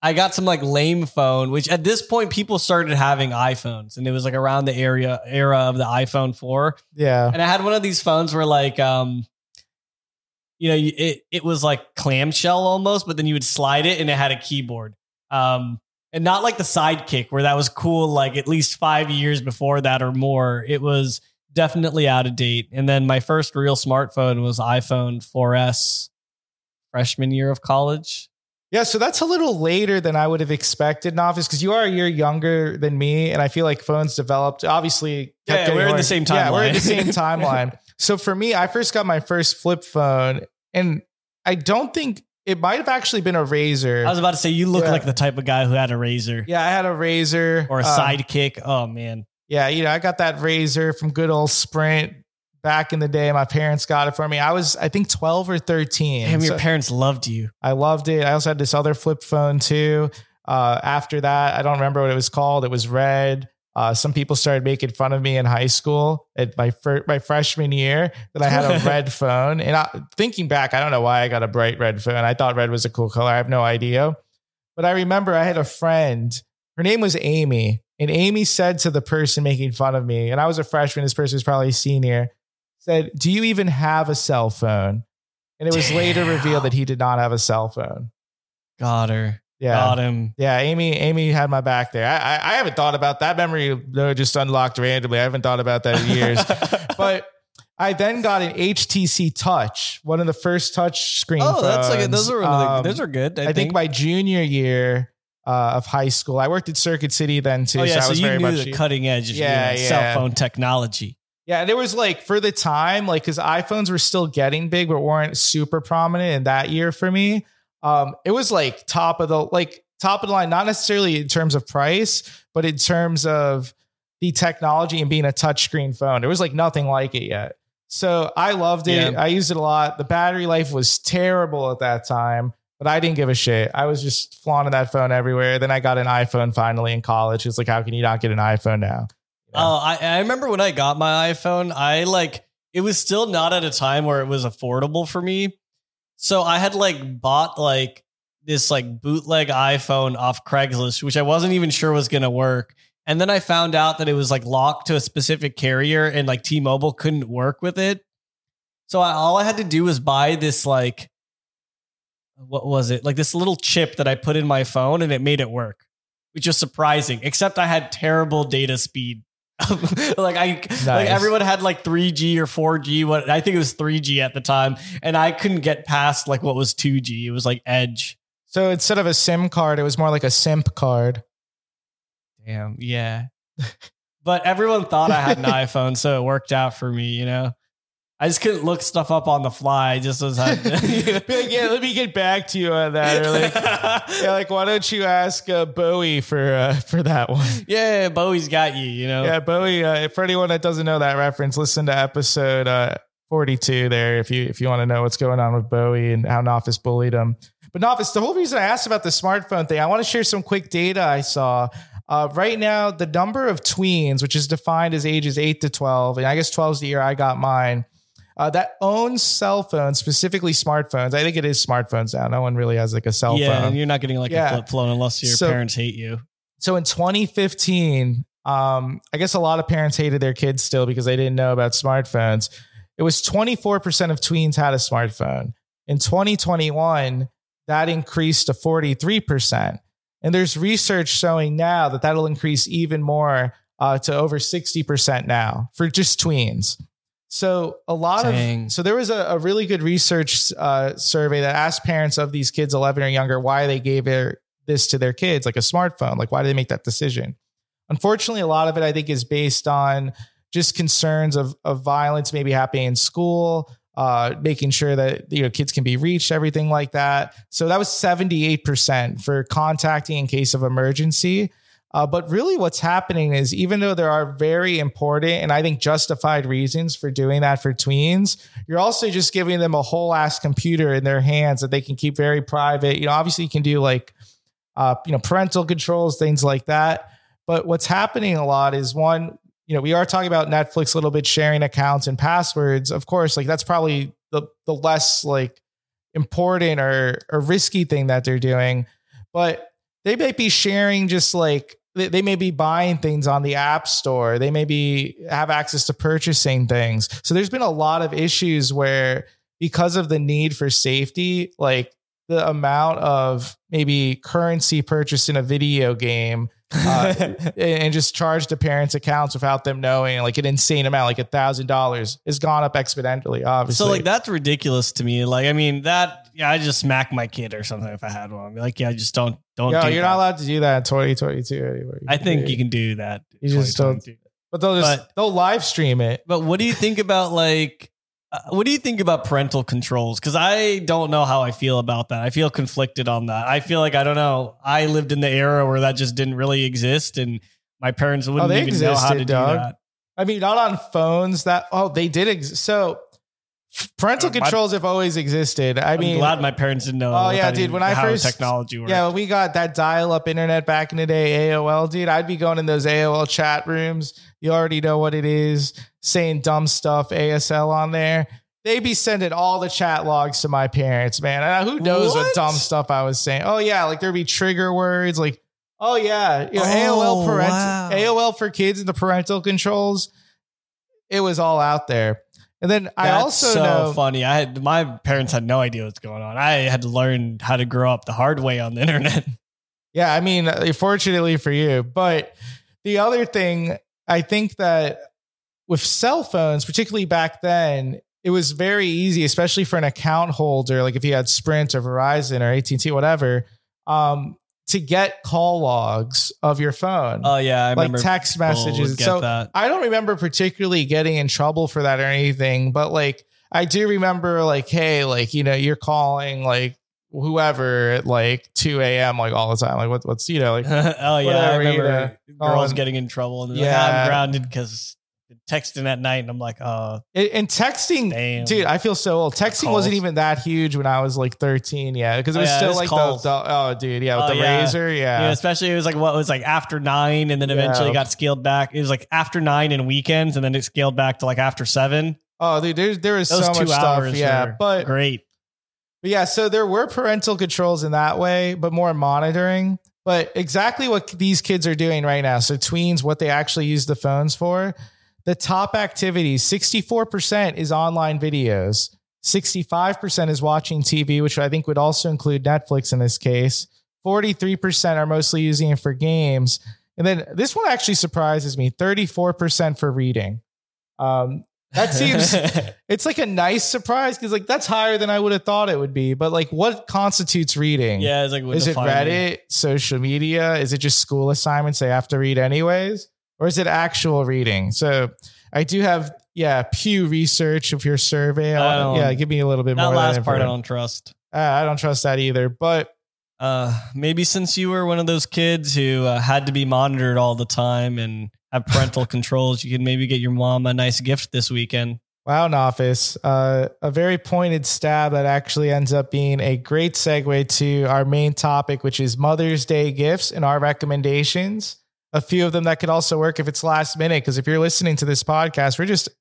I got some like lame phone, which at this point people started having iPhones and it was like around the area era of the iPhone 4. Yeah. And I had one of these phones where like um you know, it it was like clamshell almost, but then you would slide it and it had a keyboard. Um and not like the sidekick where that was cool like at least 5 years before that or more. It was definitely out of date. And then my first real smartphone was iPhone 4S freshman year of college. Yeah, so that's a little later than I would have expected, Nafis, because you are a year younger than me, and I feel like phones developed. Obviously, kept Yeah, we're in the more- same Yeah, we're in the same timeline. [laughs] so for me, I first got my first flip phone, and I don't think it might have actually been a Razr. I was about to say you look Yeah. like the type of guy who had a Razr yeah, I had a Razr or a um, sidekick. Oh man. Yeah, you know, I got that Razr from good old Sprint back in the day. My parents got it for me. I was, I think, twelve or thirteen. Damn, your parents loved you. I loved it. I also had this other flip phone too. Uh, after that, I don't remember what it was called. It was red. Uh, some people started making fun of me in high school at my fir- my freshman year that I had a [laughs] red phone. And I, thinking back, I don't know why I got a bright red phone. I thought red was a cool color. I have no idea. But I remember I had a friend. Her name was Amy, and Amy said to the person making fun of me, and I was a freshman. This person was probably a senior. Said, "Do you even have a cell phone?" And it was later revealed that he did not have a cell phone. Got her. Yeah. Got him. Yeah, Amy. Amy had my back there. I, I, I haven't thought about that memory. just unlocked randomly. I haven't thought about that in years. [laughs] but I then got an HTC Touch, one of the first touch screen. oh, that's like those are of the, Um, those are good. I, I, think. my junior year uh, of high school. I worked at Circuit City then too. oh yeah, so I was you very knew much the cutting edge, Yeah, yeah, yeah. cell phone technology. Yeah, and it was like for the time, like because iPhones were still getting big, but weren't super prominent in that year for me. Um, it was like top of the like top of the line, not necessarily in terms of price, but in terms of the technology and being a touchscreen phone. There was like nothing like it yet. So I loved it. Yeah. I used it a lot. The battery life was terrible at that time, but I didn't give a shit. I was just flaunting that phone everywhere. Then I got an iPhone finally in college. It's like, how can you not get an iPhone now? Oh, I, I remember when I got my iPhone, I like it was still not at a time where it was affordable for me. So I had like bought like this like bootleg iPhone off Craigslist, which I wasn't even sure was gonna work. And then I found out that it was like locked to a specific carrier and like T-Mobile couldn't work with it. So I, all I had to do was buy this like what was it? Like this little chip that I put in my phone and it made it work, which was surprising, except I had terrible data speed. [laughs] like I like everyone had like 3G or 4G, what I think it was 3G at the time, and I couldn't get past like what was 2G. It was like Edge. So instead of a SIM card, it was more like a simp card. Damn, yeah. [laughs] but everyone thought I had an [laughs] iPhone, so it worked out for me, you know. I just couldn't look stuff up on the fly. I just was [laughs] like, yeah, let me get back to you on that. Or like, [laughs] yeah, like why don't you ask uh, Bowie for uh, for that one? [laughs] yeah, Bowie's got you, you know. Yeah, Bowie. Uh, for anyone that doesn't know that reference, listen to episode uh, forty two there if you if you want to know what's going on with Bowie and how Nafis bullied him. But Nafis, the whole reason I asked about the smartphone thing, I want to share some quick data I saw. Uh, right now, the number of tweens, which is defined as ages eight to twelve, and I guess twelve is the year I got mine. Uh, that owns cell phones, specifically smartphones. I think it is smartphones now. No one really has like a cell yeah, phone. and you're not getting like Yeah. a flip phone unless your So- parents hate you. So in 2015, um, I guess a lot of parents hated their kids still because they didn't know about smartphones. It was 24% of tweens had a smartphone. In 2021, that increased to 43%. And there's research showing now that that'll increase even more uh, to over 60% now for just tweens. So a lot Dang. of so there was a, a really good research uh, survey that asked parents of these kids 11 or younger why they gave their this to their kids, like a smartphone. Like, why did they make that decision? Unfortunately, a lot of it, I think, is based on just concerns of, of violence maybe happening in school, uh, making sure that you know kids can be reached, everything like that. So that was 78% for contacting in case of emergency. Uh, but really, what's happening is even though there are very important and I think justified reasons for doing that for tweens, you're also just giving them a whole ass computer in their hands that they can keep very private. You know, obviously, you can do like uh, you know, parental controls, things like that. But what's happening a lot is one, you know, we are talking about Netflix a little bit sharing accounts and passwords. Of course, like that's probably the the less like important or or risky thing that they're doing. But they may be sharing just like they, they may be buying things on the app store. They may be have access to purchasing things. So there's been a lot of issues where because of the need for safety, like the amount of maybe currency purchased in a video game uh, [laughs] and just charged to parents' accounts without them knowing, like an insane amount, like a thousand dollars, has gone up exponentially. Obviously, So like that's ridiculous to me. Like I mean that yeah, I just smack my kid or something if I had one. I'd be like yeah, just don't don't. Yo, do you're that. not allowed to do that in 2022 anymore. I think you can do that. You just don't- but they'll just but- they'll live stream it. But what do you think about like? Uh, what do you think about parental controls? Because I don't know how I feel about that. I feel conflicted on that. I feel like I don't know. I lived in the era where that just didn't really exist, and my parents wouldn't Oh, even know how to existed, do dog. that. I mean, not on phones. That oh, they did exist. So parental Uh, my- controls have always existed. I I'm mean, glad my parents didn't know. Oh, yeah, dude, when I first- technology worked. Yeah, when we got that dial-up internet back in the day, AOL, dude. I'd be going in those AOL chat rooms. You already know what it is, saying dumb stuff, ASL on there. They'd be sending all the chat logs to my parents, man. And who knows what, What? dumb stuff I was saying? Oh yeah, like there'd be trigger words, like oh yeah, you know, AOL Oh, parent, wow. AOL for kids and the parental controls. It was all out there. And then I also so know funny. I had my parents had no idea what's going on. I had to learn how to grow up the hard way on the internet. [laughs] Yeah, I mean, uh, fortunately for you. But the other thing, I think that with cell phones, particularly back then, it was very easy, especially for an account holder, like if you had Sprint or Verizon or AT and T, whatever, um, to get call logs of your phone, Oh yeah, I like remember text messages. So that. I don't remember particularly getting in trouble for that or anything, but like I do remember like, hey, like, you know, you're calling like whoever at like 2 a.m. like all the time. Like what, what's, you know, like, [laughs] oh yeah, I whatever, you remember girls um, getting in trouble and yeah. like, I'm grounded because texting at night, and I'm like, oh and and texting, damn, dude, I feel so old. Texting Calls. wasn't even that huge when I was like 13. Yeah. Cause it Oh, was yeah, it still was like the, the, oh dude. Yeah. With Oh, the yeah. Razr. Yeah. Yeah, especially it was like what was like after nine, and then eventually Yeah. got scaled back. It was like after nine and weekends, and then it scaled back to like after seven. Oh, dude, there, there was Those so two much stuff. hours, Yeah. But great. But yeah, so there were parental controls in that way, but more monitoring. But exactly what these kids are doing right now. So tweens, what they actually use the phones for. The top activities, 64% is online videos. 65% is watching TV, which I think would also include Netflix in this case. 43% are mostly using it for games. And then this one actually surprises me 34% for reading. Um, that [laughs] seems it's like a nice surprise because like that's higher than I would have thought it would be. But like, what constitutes reading? yeah. It's like Is it Reddit, social media? Is it just school assignments they have to read anyways? Or is it actual reading? So I do have, yeah, Pew research of your survey. Yeah, give me a little bit That more. of last that part I don't trust. Uh, I don't trust that either. But Uh, maybe since you were one of those kids who uh, had to be monitored all the time and have parental [laughs] controls, you could maybe get your mom a nice gift this weekend. Wow, Nafis. Uh, a very pointed stab that actually ends up being a great segue to our main topic, which is Mother's Day gifts and our recommendations. A few of them that could also work if it's last minute, because if you're listening to this podcast, we're just a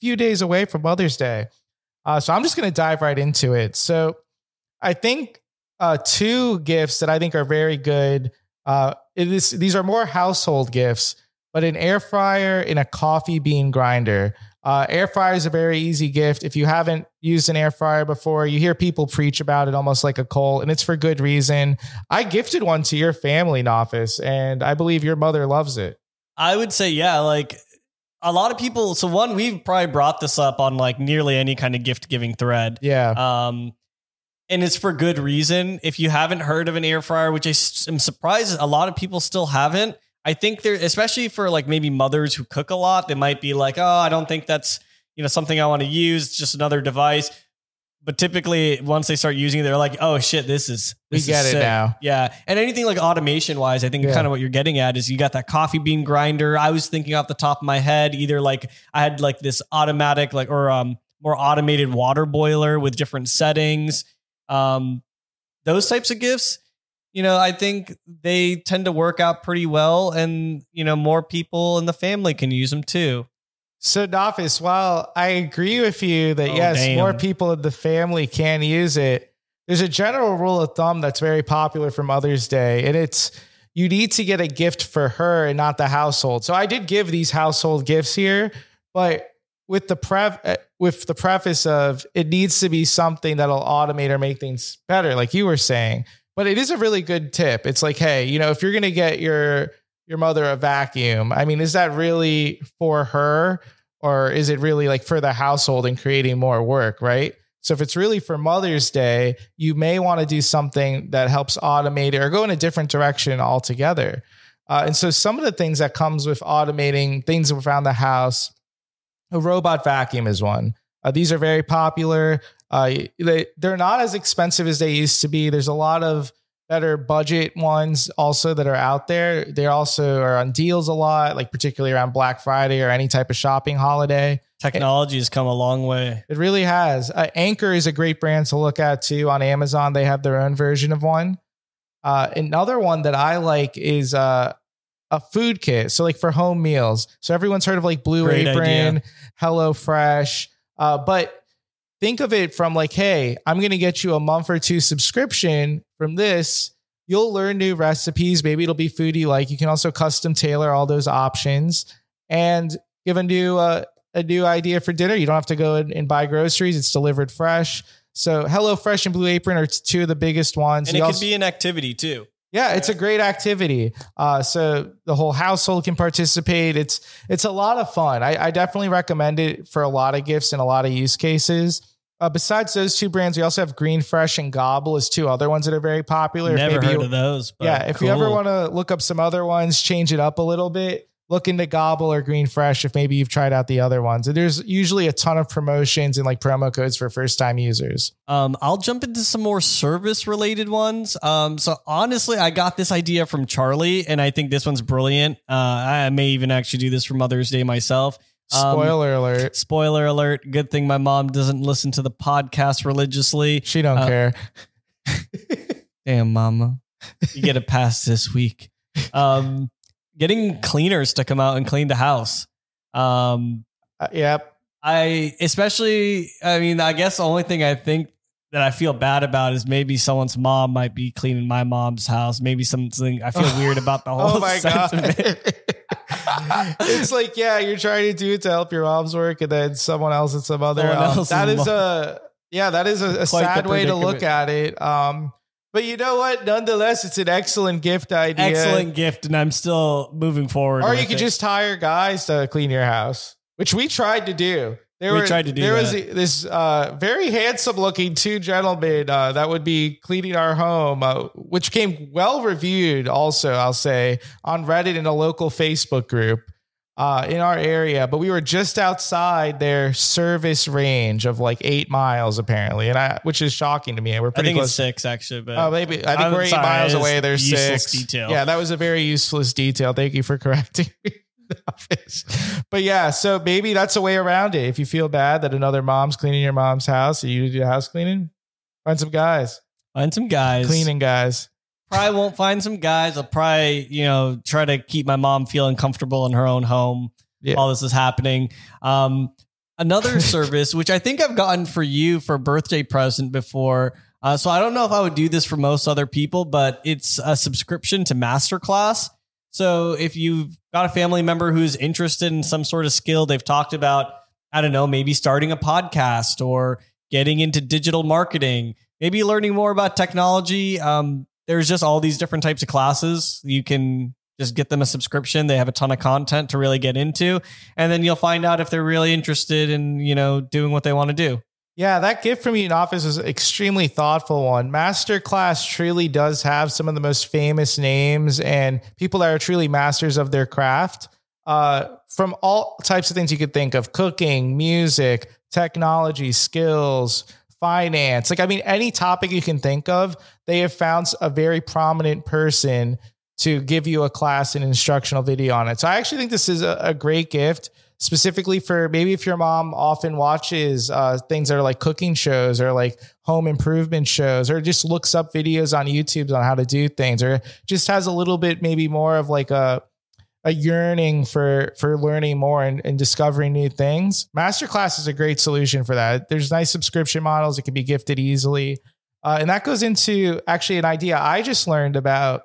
few days away from Mother's Day. Uh, so I'm just going to dive right into it. So I think uh, two gifts that I think are very good. Uh, is, these are more household gifts, but an air fryer and a coffee bean grinder. Uh, air fryer is a very easy gift. If you haven't used an air fryer before, you hear people preach about it almost like a cult, and it's for good reason. I gifted one to your family Nafis, and I believe your mother loves it. I would say, yeah, like a lot of people. So, one, we've probably brought this up on like nearly any kind of gift giving thread. Yeah. Um, and it's for good reason. If you haven't heard of an air fryer, which I am surprised a lot of people still haven't, I think there, especially for like maybe mothers who cook a lot, they might be like, oh, I don't think that's you know something I want to use. It's just another device. But typically, once they start using it, they're like, "Oh shit, this is We this get is it sick." now. Yeah, and anything like automation wise, I think Yeah. kind of what you're getting at is you got that coffee bean grinder. I was thinking off the top of my head, either like I had like this automatic like or um more automated water boiler with different settings. Um, those types of gifts. You know, I think they tend to work out pretty well, and you know, more people in the family can use them too. So, Nafis, while I agree with you that Oh, yes, damn. more people in the family can use it, there's a general rule of thumb that's very popular for Mother's Day, and it's you need to get a gift for her and not the household. So, I did give these household gifts here, but with the pref uh, with the preface of it needs to be something that'll automate or make things better, like you were saying. But it is a really good tip. It's like, hey, you know, if you're gonna get your your mother a vacuum, I mean, is that really for her? or is it really like for the household and creating more work, right? So if it's really for Mother's Day, you may want to do something that helps automate it or go in a different direction altogether. Uh, and so some of the things that comes with automating things around the house, a robot vacuum is one. Uh, these are very popular. Uh, they, they're not as expensive as they used to be. There's a lot of better budget ones also that are out there. They also are on deals a lot, like particularly around Black Friday or any type of shopping holiday. Technology has come a long way. It really has. Uh, Anker is a great brand to look at too on Amazon. They have their own version of one. Uh, another one that I like is uh, a food kit. So like for home meals. So everyone's heard of like Blue Great Apron, idea. Hello Fresh, uh, but think of it from like, hey, I'm going to get you a month or two subscription from this. You'll learn new recipes. Maybe it'll be food you like. You can also custom tailor all those options and give a new uh, a new idea for dinner. You don't have to go and, buy groceries. It's delivered fresh. So Hello Fresh and Blue Apron are two of the biggest ones. And You it also- could be an activity too. Yeah, it's a great activity. Uh, so the whole household can participate. It's it's a lot of fun. I, I definitely recommend it for a lot of gifts and a lot of use cases. Uh, besides those two brands, we also have Green Fresh and Gobble as two other ones that are very popular. Never maybe heard you- of those. But yeah, if you ever want to look up some other ones, change it up a little bit. Look into Gobble or Green Fresh if maybe you've tried out the other ones. There's usually a ton of promotions and like promo codes for first time users. Um, I'll jump into some more service related ones. Um, so honestly, I got this idea from Charlie, and I think this one's brilliant. Uh, I may even actually do this for Mother's Day myself. Um, Spoiler alert. Spoiler alert. Good thing my mom doesn't listen to the podcast religiously. She don't uh, care. [laughs] Damn, mama. You get a pass this week. [laughs] Um, getting cleaners to come out and clean the house. Um, Uh, yep. I especially, I mean, I guess the only thing I think that I feel bad about is maybe someone's mom might be cleaning my mom's house. Maybe something I feel weird [laughs] about the whole Oh my [laughs] god. [laughs] it's like, yeah, you're trying to do it to help your mom's work, and then someone else and some other. Um, that is mom. a yeah, that is a, a sad way to look at it. Um, but you know what? Nonetheless, it's an excellent gift idea. Excellent gift, and I'm still moving forward. Or you could it. just hire guys to clean your house, which we tried to do. There We were, tried to do There was this uh, very handsome looking two gentlemen uh, that would be cleaning our home, uh, which came well reviewed. Also, I'll say on Reddit in a local Facebook group uh, in our area. But we were just outside their service range of like eight miles, apparently, and I, which is shocking to me. We're I pretty think close. it's six actually, but Oh, maybe I think I'm we're eight sorry, miles away. There's six. detail. Yeah, that was a very useless detail. Thank you for correcting [laughs] me. but yeah, so maybe that's a way around it. If you feel bad that another mom's cleaning your mom's house, you do house cleaning, find some guys, find some guys. cleaning guys. Probably won't find some guys. I'll probably you know try to keep my mom feeling comfortable in her own home. Yeah. All this is happening. Um, another [laughs] service which I think I've gotten for you for birthday present before. Uh, so I don't know if I would do this for most other people, but it's a subscription to Masterclass. So if you've got a family member who's interested in some sort of skill, they've talked about, I don't know, maybe starting a podcast or getting into digital marketing, maybe learning more about technology. Um, there's just all these different types of classes. You can just get them a subscription. They have a ton of content to really get into, and then you'll find out if they're really interested in you know doing what they want to do. Yeah, that gift from you Nafis is an extremely thoughtful one. Masterclass truly does have some of the most famous names and people that are truly masters of their craft. Uh, from all types of things you could think of cooking, music, technology, skills, finance. Like, I mean, any topic you can think of, they have found a very prominent person to give you a class and instructional video on it. So I actually think this is a, a great gift, specifically for maybe if your mom often watches uh, things that are like cooking shows or like home improvement shows or just looks up videos on YouTube on how to do things or just has a little bit maybe more of like a a yearning for for learning more and, and discovering new things. Masterclass is a great solution for that. There's nice subscription models; it can be gifted easily, uh, and that goes into actually an idea I just learned about.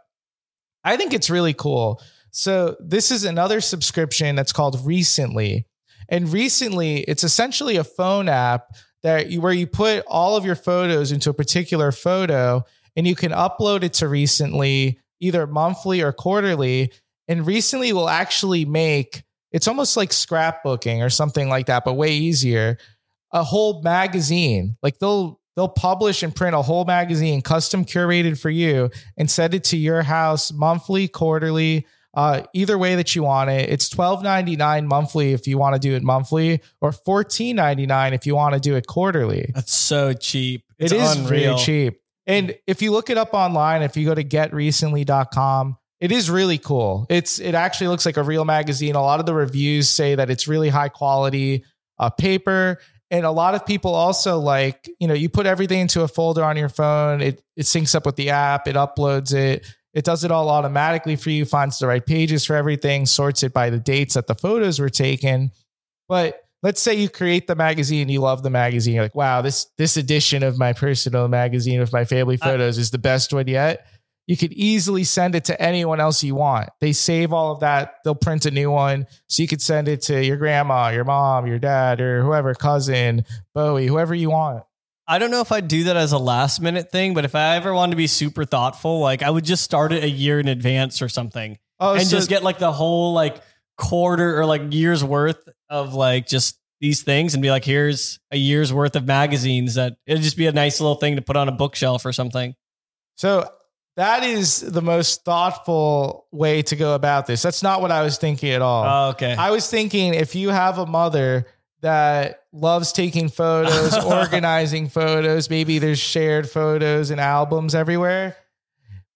I think it's really cool. So this is another subscription that's called Recently, and Recently it's essentially a phone app that you, where you put all of your photos into a particular photo, and you can upload it to Recently either monthly or quarterly and recently will actually make it's almost like scrapbooking or something like that, but way easier. A whole magazine. Like they'll they'll publish and print a whole magazine custom curated for you and send it to your house monthly, quarterly, uh, either way that you want it. It's twelve ninety nine monthly if you want to do it monthly, or fourteen ninety nine if you want to do it quarterly. That's so cheap. It's It is unreal. really cheap. And if you look it up online, if you go to getrecently.com, it is really cool. It's it actually looks like a real magazine. A lot of the reviews say that it's really high quality uh, paper. And a lot of people also like, you know, you put everything into a folder on your phone, it it syncs up with the app, it uploads it, it does it all automatically for you, finds the right pages for everything, sorts it by the dates that the photos were taken. But let's say you create the magazine, you love the magazine, you're like, wow, this this edition of my personal magazine with my family I- photos is the best one yet. You could easily send it to anyone else you want. They save all of that. They'll print a new one. So you could send it to your grandma, your mom, your dad, or whoever, cousin, Bowie, whoever you want. I don't know if I'd do that as a last minute thing, but if I ever wanted to be super thoughtful, like I would just start it a year in advance or something Oh, and so- just get like the whole like quarter or like year's worth of like just these things and be like, here's a year's worth of magazines that it'd just be a nice little thing to put on a bookshelf or something. So that is the most thoughtful way to go about this. That's not what I was thinking at all. Oh, okay. I was thinking if you have a mother that loves taking photos, [laughs] organizing photos, maybe there's shared photos and albums everywhere.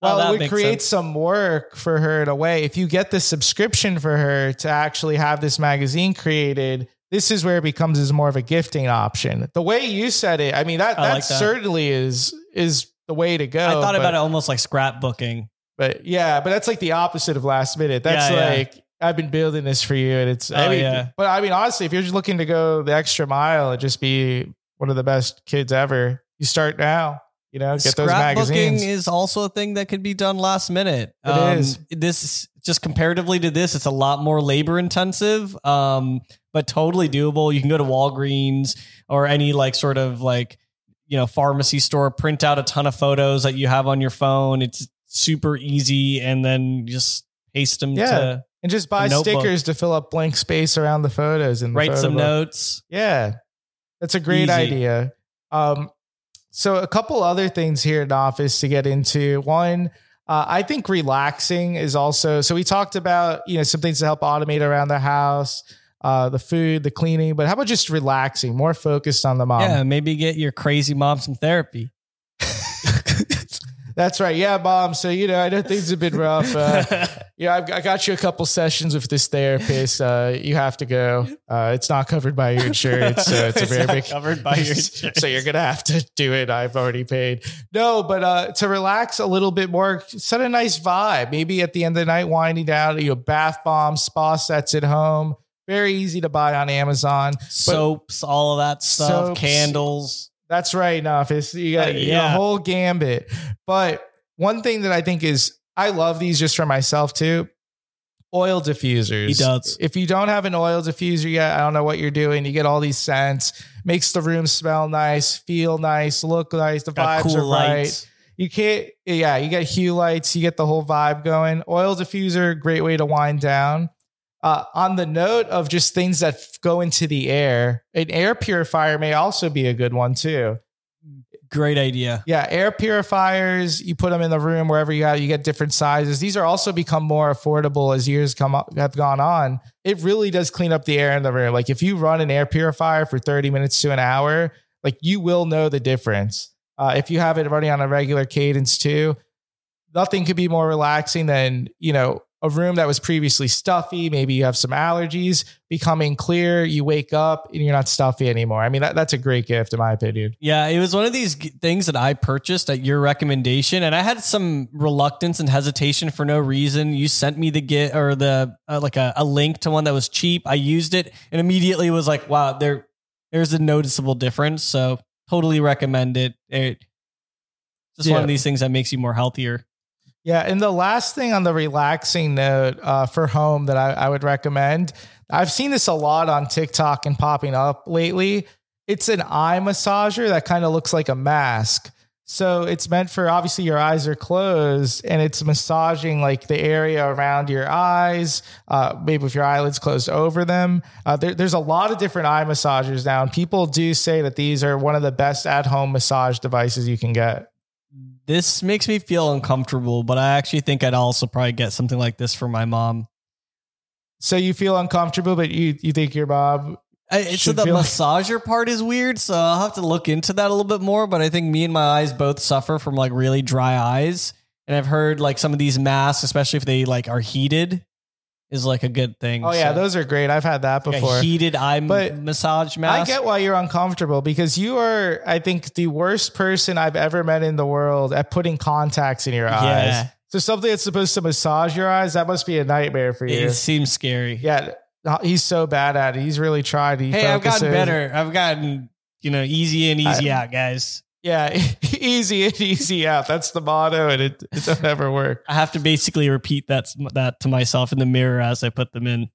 Oh, Well, that it would create sense. some work for her in a way. If you get the subscription for her to actually have this magazine created, this is where it becomes as more of a gifting option. The way you said it, I mean that I that, like that. certainly is is the way to go. I thought but- about it almost like scrapbooking. but yeah, but that's like the opposite of last minute. That's Yeah, yeah. like I've been building this for you, and it's. I Oh, mean, yeah. But I mean, honestly, if you're just looking to go the extra mile and just be one of the best kids ever, you start now. You know, get those magazines. Scrapbooking magazines. is also a thing that could be done last minute. It um, is. This just comparatively to this, it's a lot more labor intensive, um, but totally doable. You can go to Walgreens or any like sort of like you know pharmacy store, print out a ton of photos that you have on your phone. It's super easy, and then just paste them Yeah. to and just buy stickers to fill up blank space around the photos and the write some book. notes. Yeah, that's a great Easy. idea. Um, so a couple other things here Nafis to get into. One, uh, I think relaxing is also. So we talked about you know some things to help automate around the house, uh, the food, the cleaning. But how about just relaxing, more focused on the mom? yeah, maybe get your crazy mom some therapy. [laughs] That's right. Yeah, mom. So you know, I know things have been rough. Uh, [laughs] yeah, I've, I got you a couple sessions with this therapist. Uh, you have to go. Uh, it's not covered by your insurance, so it's a very not big covered by your insurance. [laughs] so you're gonna have to do it. I've already paid. No, but uh, to relax a little bit more, set a nice vibe. Maybe at the end of the night, winding down. You know, bath bombs, spa sets at home. Very easy to buy on Amazon. soaps, all of that stuff, Soaps. candles. That's right, Nafis. You got Uh, you got yeah. a whole gambit. But one thing that I think is I love these just for myself too. Oil diffusers. He does. If you don't have an oil diffuser yet, I don't know what you're doing. You get all these scents, makes the room smell nice, feel nice, look nice. The Got vibes cool are right. You can't, yeah, you get hue lights, you get the whole vibe going. Oil diffuser, great way to wind down. Uh, on the note of just things that go into the air, an air purifier may also be a good one too. Great idea. Yeah, air purifiers, you put them in the room wherever you have, you get different sizes. These are also become more affordable as years come up, have gone on. It really does clean up the air in the room. Like if you run an air purifier for 30 minutes to an hour, like you will know the difference. Uh, if you have it running on a regular cadence too, nothing could be more relaxing than, you know, a room that was previously stuffy. Maybe you have some allergies becoming clear. You wake up and you're not stuffy anymore. I mean, that, that's a great gift, in my opinion. Yeah, it was one of these things that I purchased at your recommendation, and I had some reluctance and hesitation for no reason. You sent me the get or the uh, like a, a link to one that was cheap. I used it and immediately was like, wow, there there's a noticeable difference. So totally recommend it. It just one of these things that makes you more healthier. Yeah, and the last thing on the relaxing note uh, for home that I, I would recommend, I've seen this a lot on TikTok and popping up lately. It's an eye massager that kind of looks like a mask. So it's meant for obviously your eyes are closed and it's massaging like the area around your eyes, uh, maybe with your eyelids closed over them. Uh, there, there's a lot of different eye massagers now, and people do say that these are one of the best at home massage devices you can get. This makes me feel uncomfortable, but I actually think I'd also probably get something like this for my mom. So you feel uncomfortable, but you you think your mom I, it's so the feel like- [laughs] massager part is weird, so I'll have to look into that a little bit more. But I think me and my eyes both suffer from like really dry eyes, and I've heard like some of these masks, especially if they like are heated, is like a good thing. Oh yeah, So, those are great. I've had that like a before. heated eye But massage I get why you're uncomfortable because you are, I think, the worst person I've ever met in the world at putting contacts in your Yeah. eyes. So something that's supposed to massage your eyes, that must be a nightmare for you. it seems scary. yeah, uh, he's so bad at it. He's really tried. He hey, I've gotten better. I've gotten you know easy in, easy out, guys. Yeah, [laughs] easy in, easy out. That's the motto, and it, it don't ever work. I have to basically repeat that that to myself in the mirror as I put them in.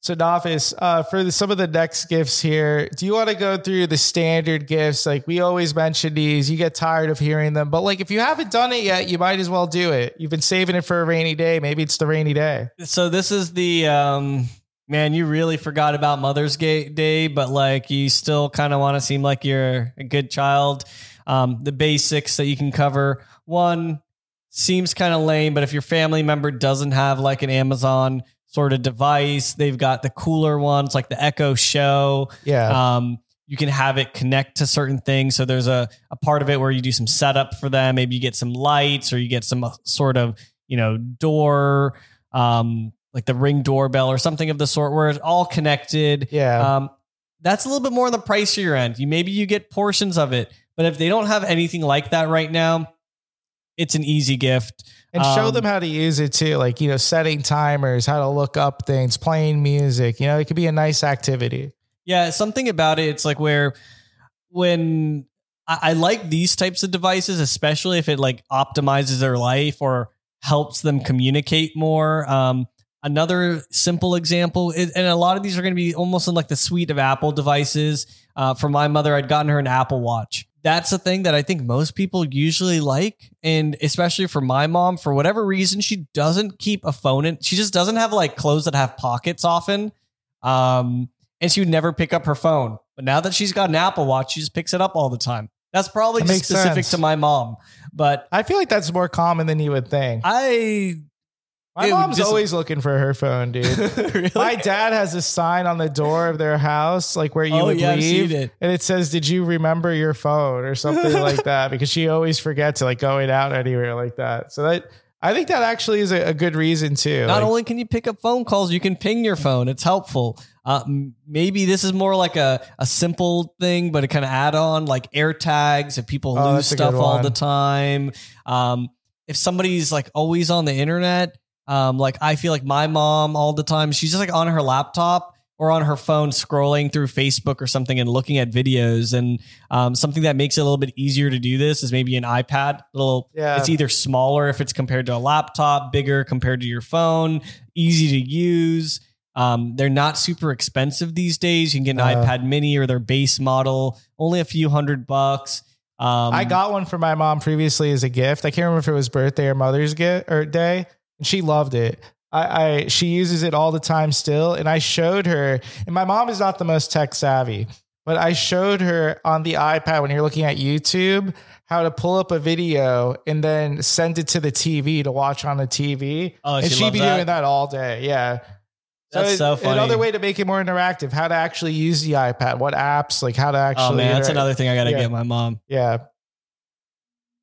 So, Nafis, uh, for the, some of the next gifts here, do you want to go through the standard gifts? Like we always mention these, you get tired of hearing them, but like if you haven't done it yet, you might as well do it. You've been saving it for a rainy day. Maybe it's the rainy day. So this is the um man, you really forgot about Mother's Day, but like you still kind of want to seem like you're a good child. Um, the basics that you can cover. One seems kind of lame, but if your family member doesn't have like an Amazon sort of device, they've got the cooler ones like the Echo Show. Yeah. Um, you can have it connect to certain things. So there's a, a part of it where you do some setup for them. Maybe you get some lights or you get some uh, sort of, you know, door, um, like the ring doorbell or something of the sort where it's all connected. yeah. Um, that's a little bit more on the pricier end. You maybe you get portions of it, but if they don't have anything like that right now, it's an easy gift. and show um, them how to use it too. Like, you know, setting timers, how to look up things, playing music. You know, it could be a nice activity. Yeah, something about it. It's like where when I, I like these types of devices, especially if it like optimizes their life or helps them communicate more. Um, another simple example, is, and a lot of these are going to be almost in like the suite of Apple devices. Uh, for my mother, I'd gotten her an Apple Watch. That's a thing that I think most people usually like. And especially for my mom, for whatever reason, she doesn't keep a phone in. She just doesn't have like clothes that have pockets often. Um, and she would never pick up her phone. But now that she's got an Apple Watch, she just picks it up all the time. That's probably That just specific sense. to my mom. But I feel like that's more common than you would think. I My it would mom's just- always looking for her phone, dude. [laughs] really, My dad has a sign on the door of their house, like where you oh would yeah, leave, it. and it says, "Did you remember your phone?" or something [laughs] like that, because she always forgets, like going out anywhere like that. So that I think that actually is a, a good reason too. Not Like, only can you pick up phone calls, you can ping your phone. It's helpful. Uh, maybe this is more like a, a simple thing, but a kind of add on like air tags if people Oh, lose that's a good stuff all the time. Um, if somebody's like always on the internet, um, like I feel like my mom all the time, she's just like on her laptop or on her phone scrolling through Facebook or something and looking at videos. And um, something that makes it a little bit easier to do this is maybe an iPad. Little, Yeah. it's either smaller if it's compared to a laptop, bigger compared to your phone, easy to use. Um, they're not super expensive these days. You can get an Uh. iPad Mini or their base model, only a few hundred bucks. Um, I got one for my mom previously as a gift. I can't remember if it was birthday or Mother's gift or day, and she loved it. I, I she uses it all the time still, and I showed her. And my mom is not the most tech savvy, but I showed her on the iPad when you're looking at YouTube how to pull up a video and then send it to the TV to watch on the TV. Oh, and she she'd be that? doing that all day. Yeah. That's it- so funny. Another way to make it more interactive, how to actually use the iPad, what apps, like how to oh, actually. oh man, that's interact- another thing I got to Yeah. get my mom. yeah.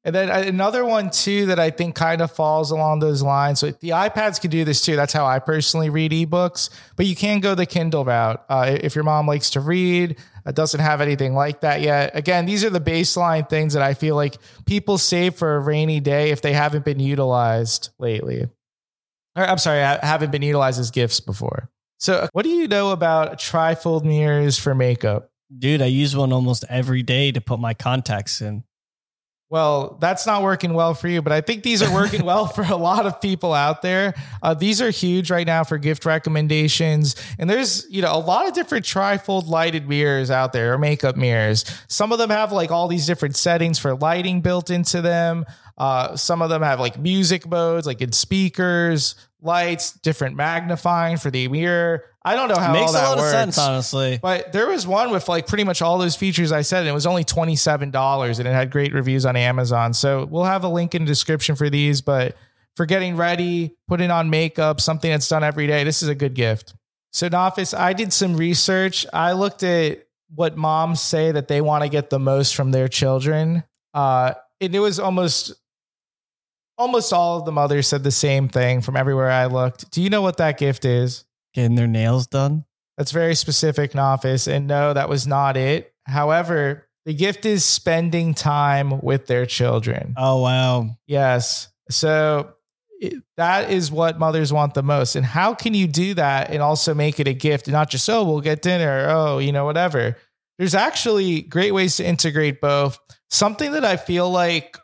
And then another one too that I think kind of falls along those lines. So the iPads can do this too. That's how I personally read ebooks. But you can go the Kindle route uh, if your mom likes to read. It doesn't have anything like that yet. Again, these are the baseline things that I feel like people save for a rainy day if they haven't been utilized lately. Or, I'm sorry, I haven't been utilized as gifts before. So, what do you know about trifold mirrors for makeup? Dude, I use one almost every day to put my contacts in. Well, that's not working well for you, but I think these are working [laughs] well for a lot of people out there. Uh, these are huge right now for gift recommendations. And there's, you know, a lot of different trifold lighted mirrors out there or makeup mirrors. Some of them have like all these different settings for lighting built into them. Uh, some of them have like music modes, like in speakers, lights, different magnifying for the mirror. I don't know how Makes all that a lot works. of sense, honestly. But there was one with like pretty much all those features I said, and it was only $27 and it had great reviews on Amazon. So we'll have a link in the description for these. But for getting ready, putting on makeup, something that's done every day, this is a good gift. So, Nafis, I did some research. I looked at what moms say that they want to get the most from their children. Uh, and it was almost almost all of the mothers said the same thing from everywhere I looked. Do you know what that gift is? Getting their nails done. That's very specific, Nafis. And no, that was not it. However, the gift is spending time with their children. Oh, wow. Yes. So it- that is what mothers want the most. And how can you do that and also make it a gift and not just, oh, we'll get dinner, oh, you know, whatever. There's actually great ways to integrate both. Something that I feel like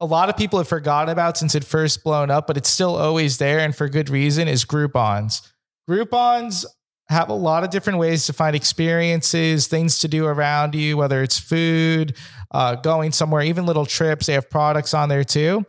a lot of people have forgotten about since it first blown up, but it's still always there and for good reason is Groupons. Groupons have a lot of different ways to find experiences, things to do around you, whether it's food, uh, going somewhere, even little trips. They have products on there too.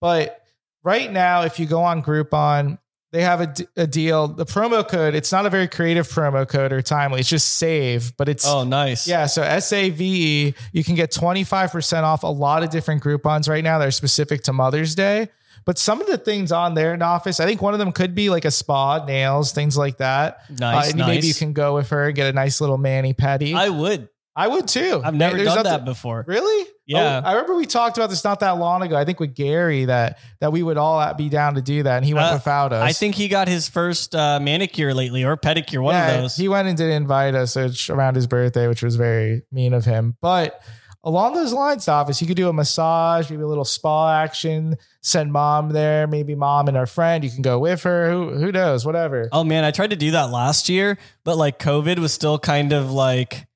But right now, if you go on Groupon, they have a, d- a deal. The promo code, it's not a very creative promo code or timely. It's just save, but it's Oh, nice. yeah, so S A V E, you can get 25% off a lot of different Groupons right now that are specific to Mother's Day. But some of the things on there Nafis, I think one of them could be like a spa, nails, things like that. Nice. Uh, and nice. maybe you can go with her, and get a nice little mani pedi. I, would. I would. too. I've never There's done nothing- that before. Really? Yeah. Oh, I remember we talked about this not that long ago. I think with Gary that that we would all be down to do that, and he went Uh, without us. I think he got his first uh, manicure lately or pedicure, one yeah, of those. He went and didn't invite us which, around his birthday, which was very mean of him. But along those lines, Nafis, you could do a massage, maybe a little spa action, send mom there, maybe mom and her friend. You can go with her. Who who knows? Whatever. Oh man, I tried to do that last year, but like COVID was still kind of like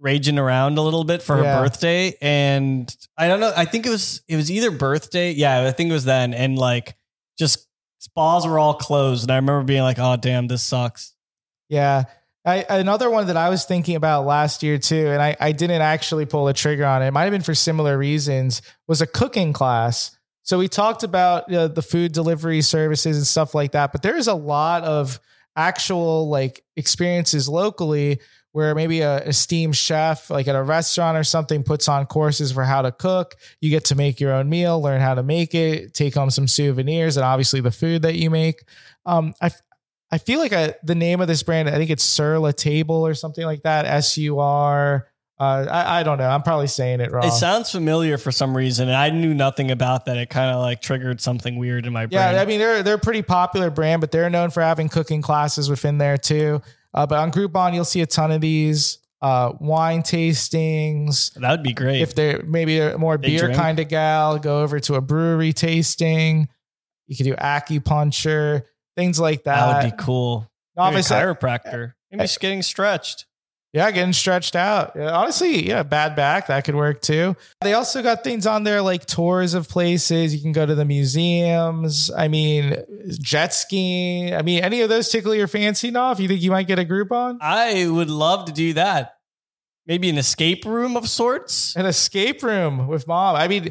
raging around a little bit for Yeah. her birthday. And I don't know. I think it was it was either birthday. Yeah, I think it was then. And like just spas were all closed. And I remember being like, oh damn, this sucks. Yeah. I, another one that I was thinking about last year too, and I, I didn't actually pull the trigger on it. It might have been for similar reasons. Was a cooking class. So we talked about the food delivery services and stuff like that, but there is a lot of actual like experiences locally where maybe a esteemed chef, like at a restaurant or something, puts on courses for how to cook. You get to make your own meal, learn how to make it, take home some souvenirs, and obviously the food that you make. Um, I I feel like I, the name of this brand, I think it's Sur La Table or something like that. S U R. Uh, I, I don't know. I'm probably saying it wrong. It sounds familiar for some reason. And I knew nothing about that. It kind of like triggered something weird in my brain. yeah, I mean they're they're a pretty popular brand, but they're known for having cooking classes within there too. Uh, but on Groupon, you'll see a ton of these uh, wine tastings. that would be great. If they're maybe a more beer kind of gal, go over to a brewery tasting. You could do acupuncture, things like that. that would be cool. Maybe a Obviously, chiropractor. Maybe just getting stretched. Yeah, getting stretched out. Yeah, honestly, yeah, bad back that could work too. They also got things on there like tours of places. You can go to the museums. I mean, jet skiing. I mean, any of those tickle your fancy enough? You think you might get a group on I would love to do that. Maybe an escape room of sorts. an escape room with mom? I mean,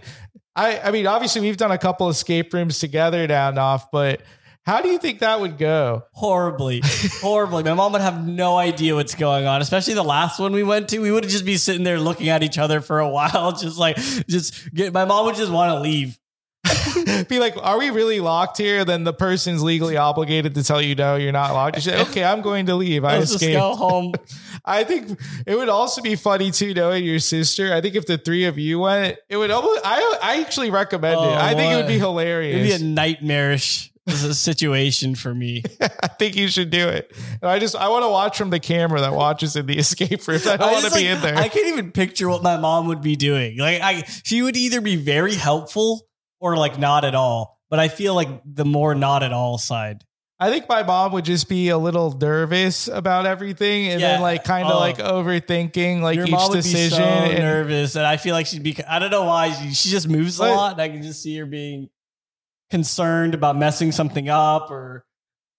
I I mean, obviously we've done a couple escape rooms together down off, but how do you think that would go? Horribly, horribly. My mom would have no idea what's going on, especially the last one we went to. We would just be sitting there looking at each other for a while, [laughs] just like, just get. My mom would just want to leave. [laughs] Be like, are we really locked here? Then the person's legally obligated to tell you no, you're not locked. You say, okay, I'm going to leave. I Let's just escaped. go home. [laughs] I think it would also be funny too, knowing your sister. I think if the three of you went, it would almost. I I actually recommend Oh, it. I think it would be hilarious. It'd be a nightmarish situation for me. [laughs] I think you should do it. And I just I want to watch from the camera that watches in the [laughs] escape room. I don't I want to just, be like, in there. I can't even picture what my mom would be doing. Like I she would either be very helpful or like not at all. But I feel like the more not at all side. I think my mom would just be a little nervous about everything and then like kind of Oh. like overthinking like Your each decision. be so and- nervous, and I feel like she'd be. I don't know why she, she just moves a lot, and I can just see her being concerned about messing something up or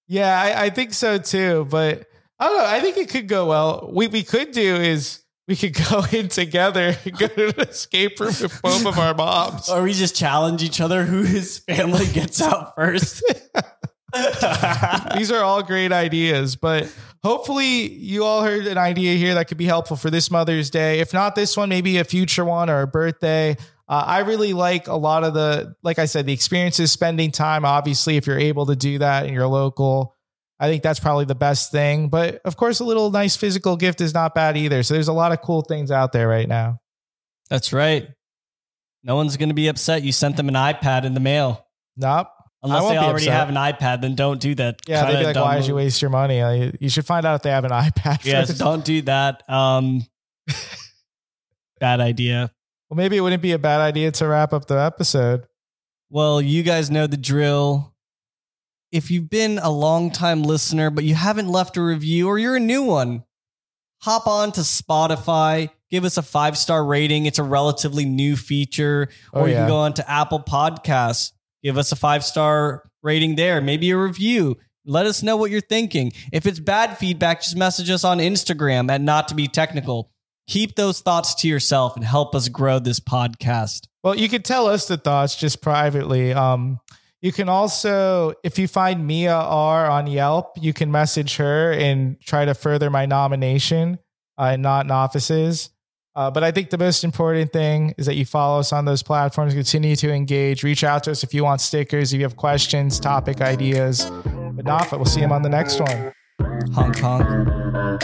yeah, I, I think so too. But I don't know. I think it could go well. What we could do is we could [laughs] go in together and go to an escape room with both of our moms. or we just challenge each other who his family gets out first. [laughs] [laughs] These are all great ideas, but hopefully you all heard an idea here that could be helpful for this Mother's Day. If not this one, maybe a future one or a birthday. Uh, I really like a lot of the, like I said, the experiences, spending time. Obviously, if you're able to do that and you're local, I think that's probably the best thing. But of course, a little nice physical gift is not bad either. So there's a lot of cool things out there right now. That's right. No one's going to be upset you sent them an iPad in the mail. Nope. Unless they already upset. have an iPad, then don't do that. Yeah, they'd be like, why did you waste your money? Like, you should find out if they have an [laughs] iPad. Yes, first. don't do that. Um, [laughs] bad idea. Well, maybe it wouldn't be a bad idea to wrap up the episode. Well, you guys know the drill. If you've been a long time listener, but you haven't left a review or you're a new one, hop on to Spotify, give us a five star rating. It's a relatively new feature. Oh, or Oh, you can go on to Apple Podcasts, give us a five star rating there, maybe a review. Let us know what you're thinking. If it's bad feedback, just message us on Instagram at not to be technical. Keep those thoughts to yourself and help us grow this podcast. Well, you could tell us the thoughts just privately. Um, you can also, if you find Mia R on Yelp, you can message her and try to further my nomination uh, in Not in Offices. Uh, but I think the most important thing is that you follow us on those platforms, continue to engage, reach out to us if you want stickers, if you have questions, topic ideas. But not, we'll see you on the next one. Hong Kong.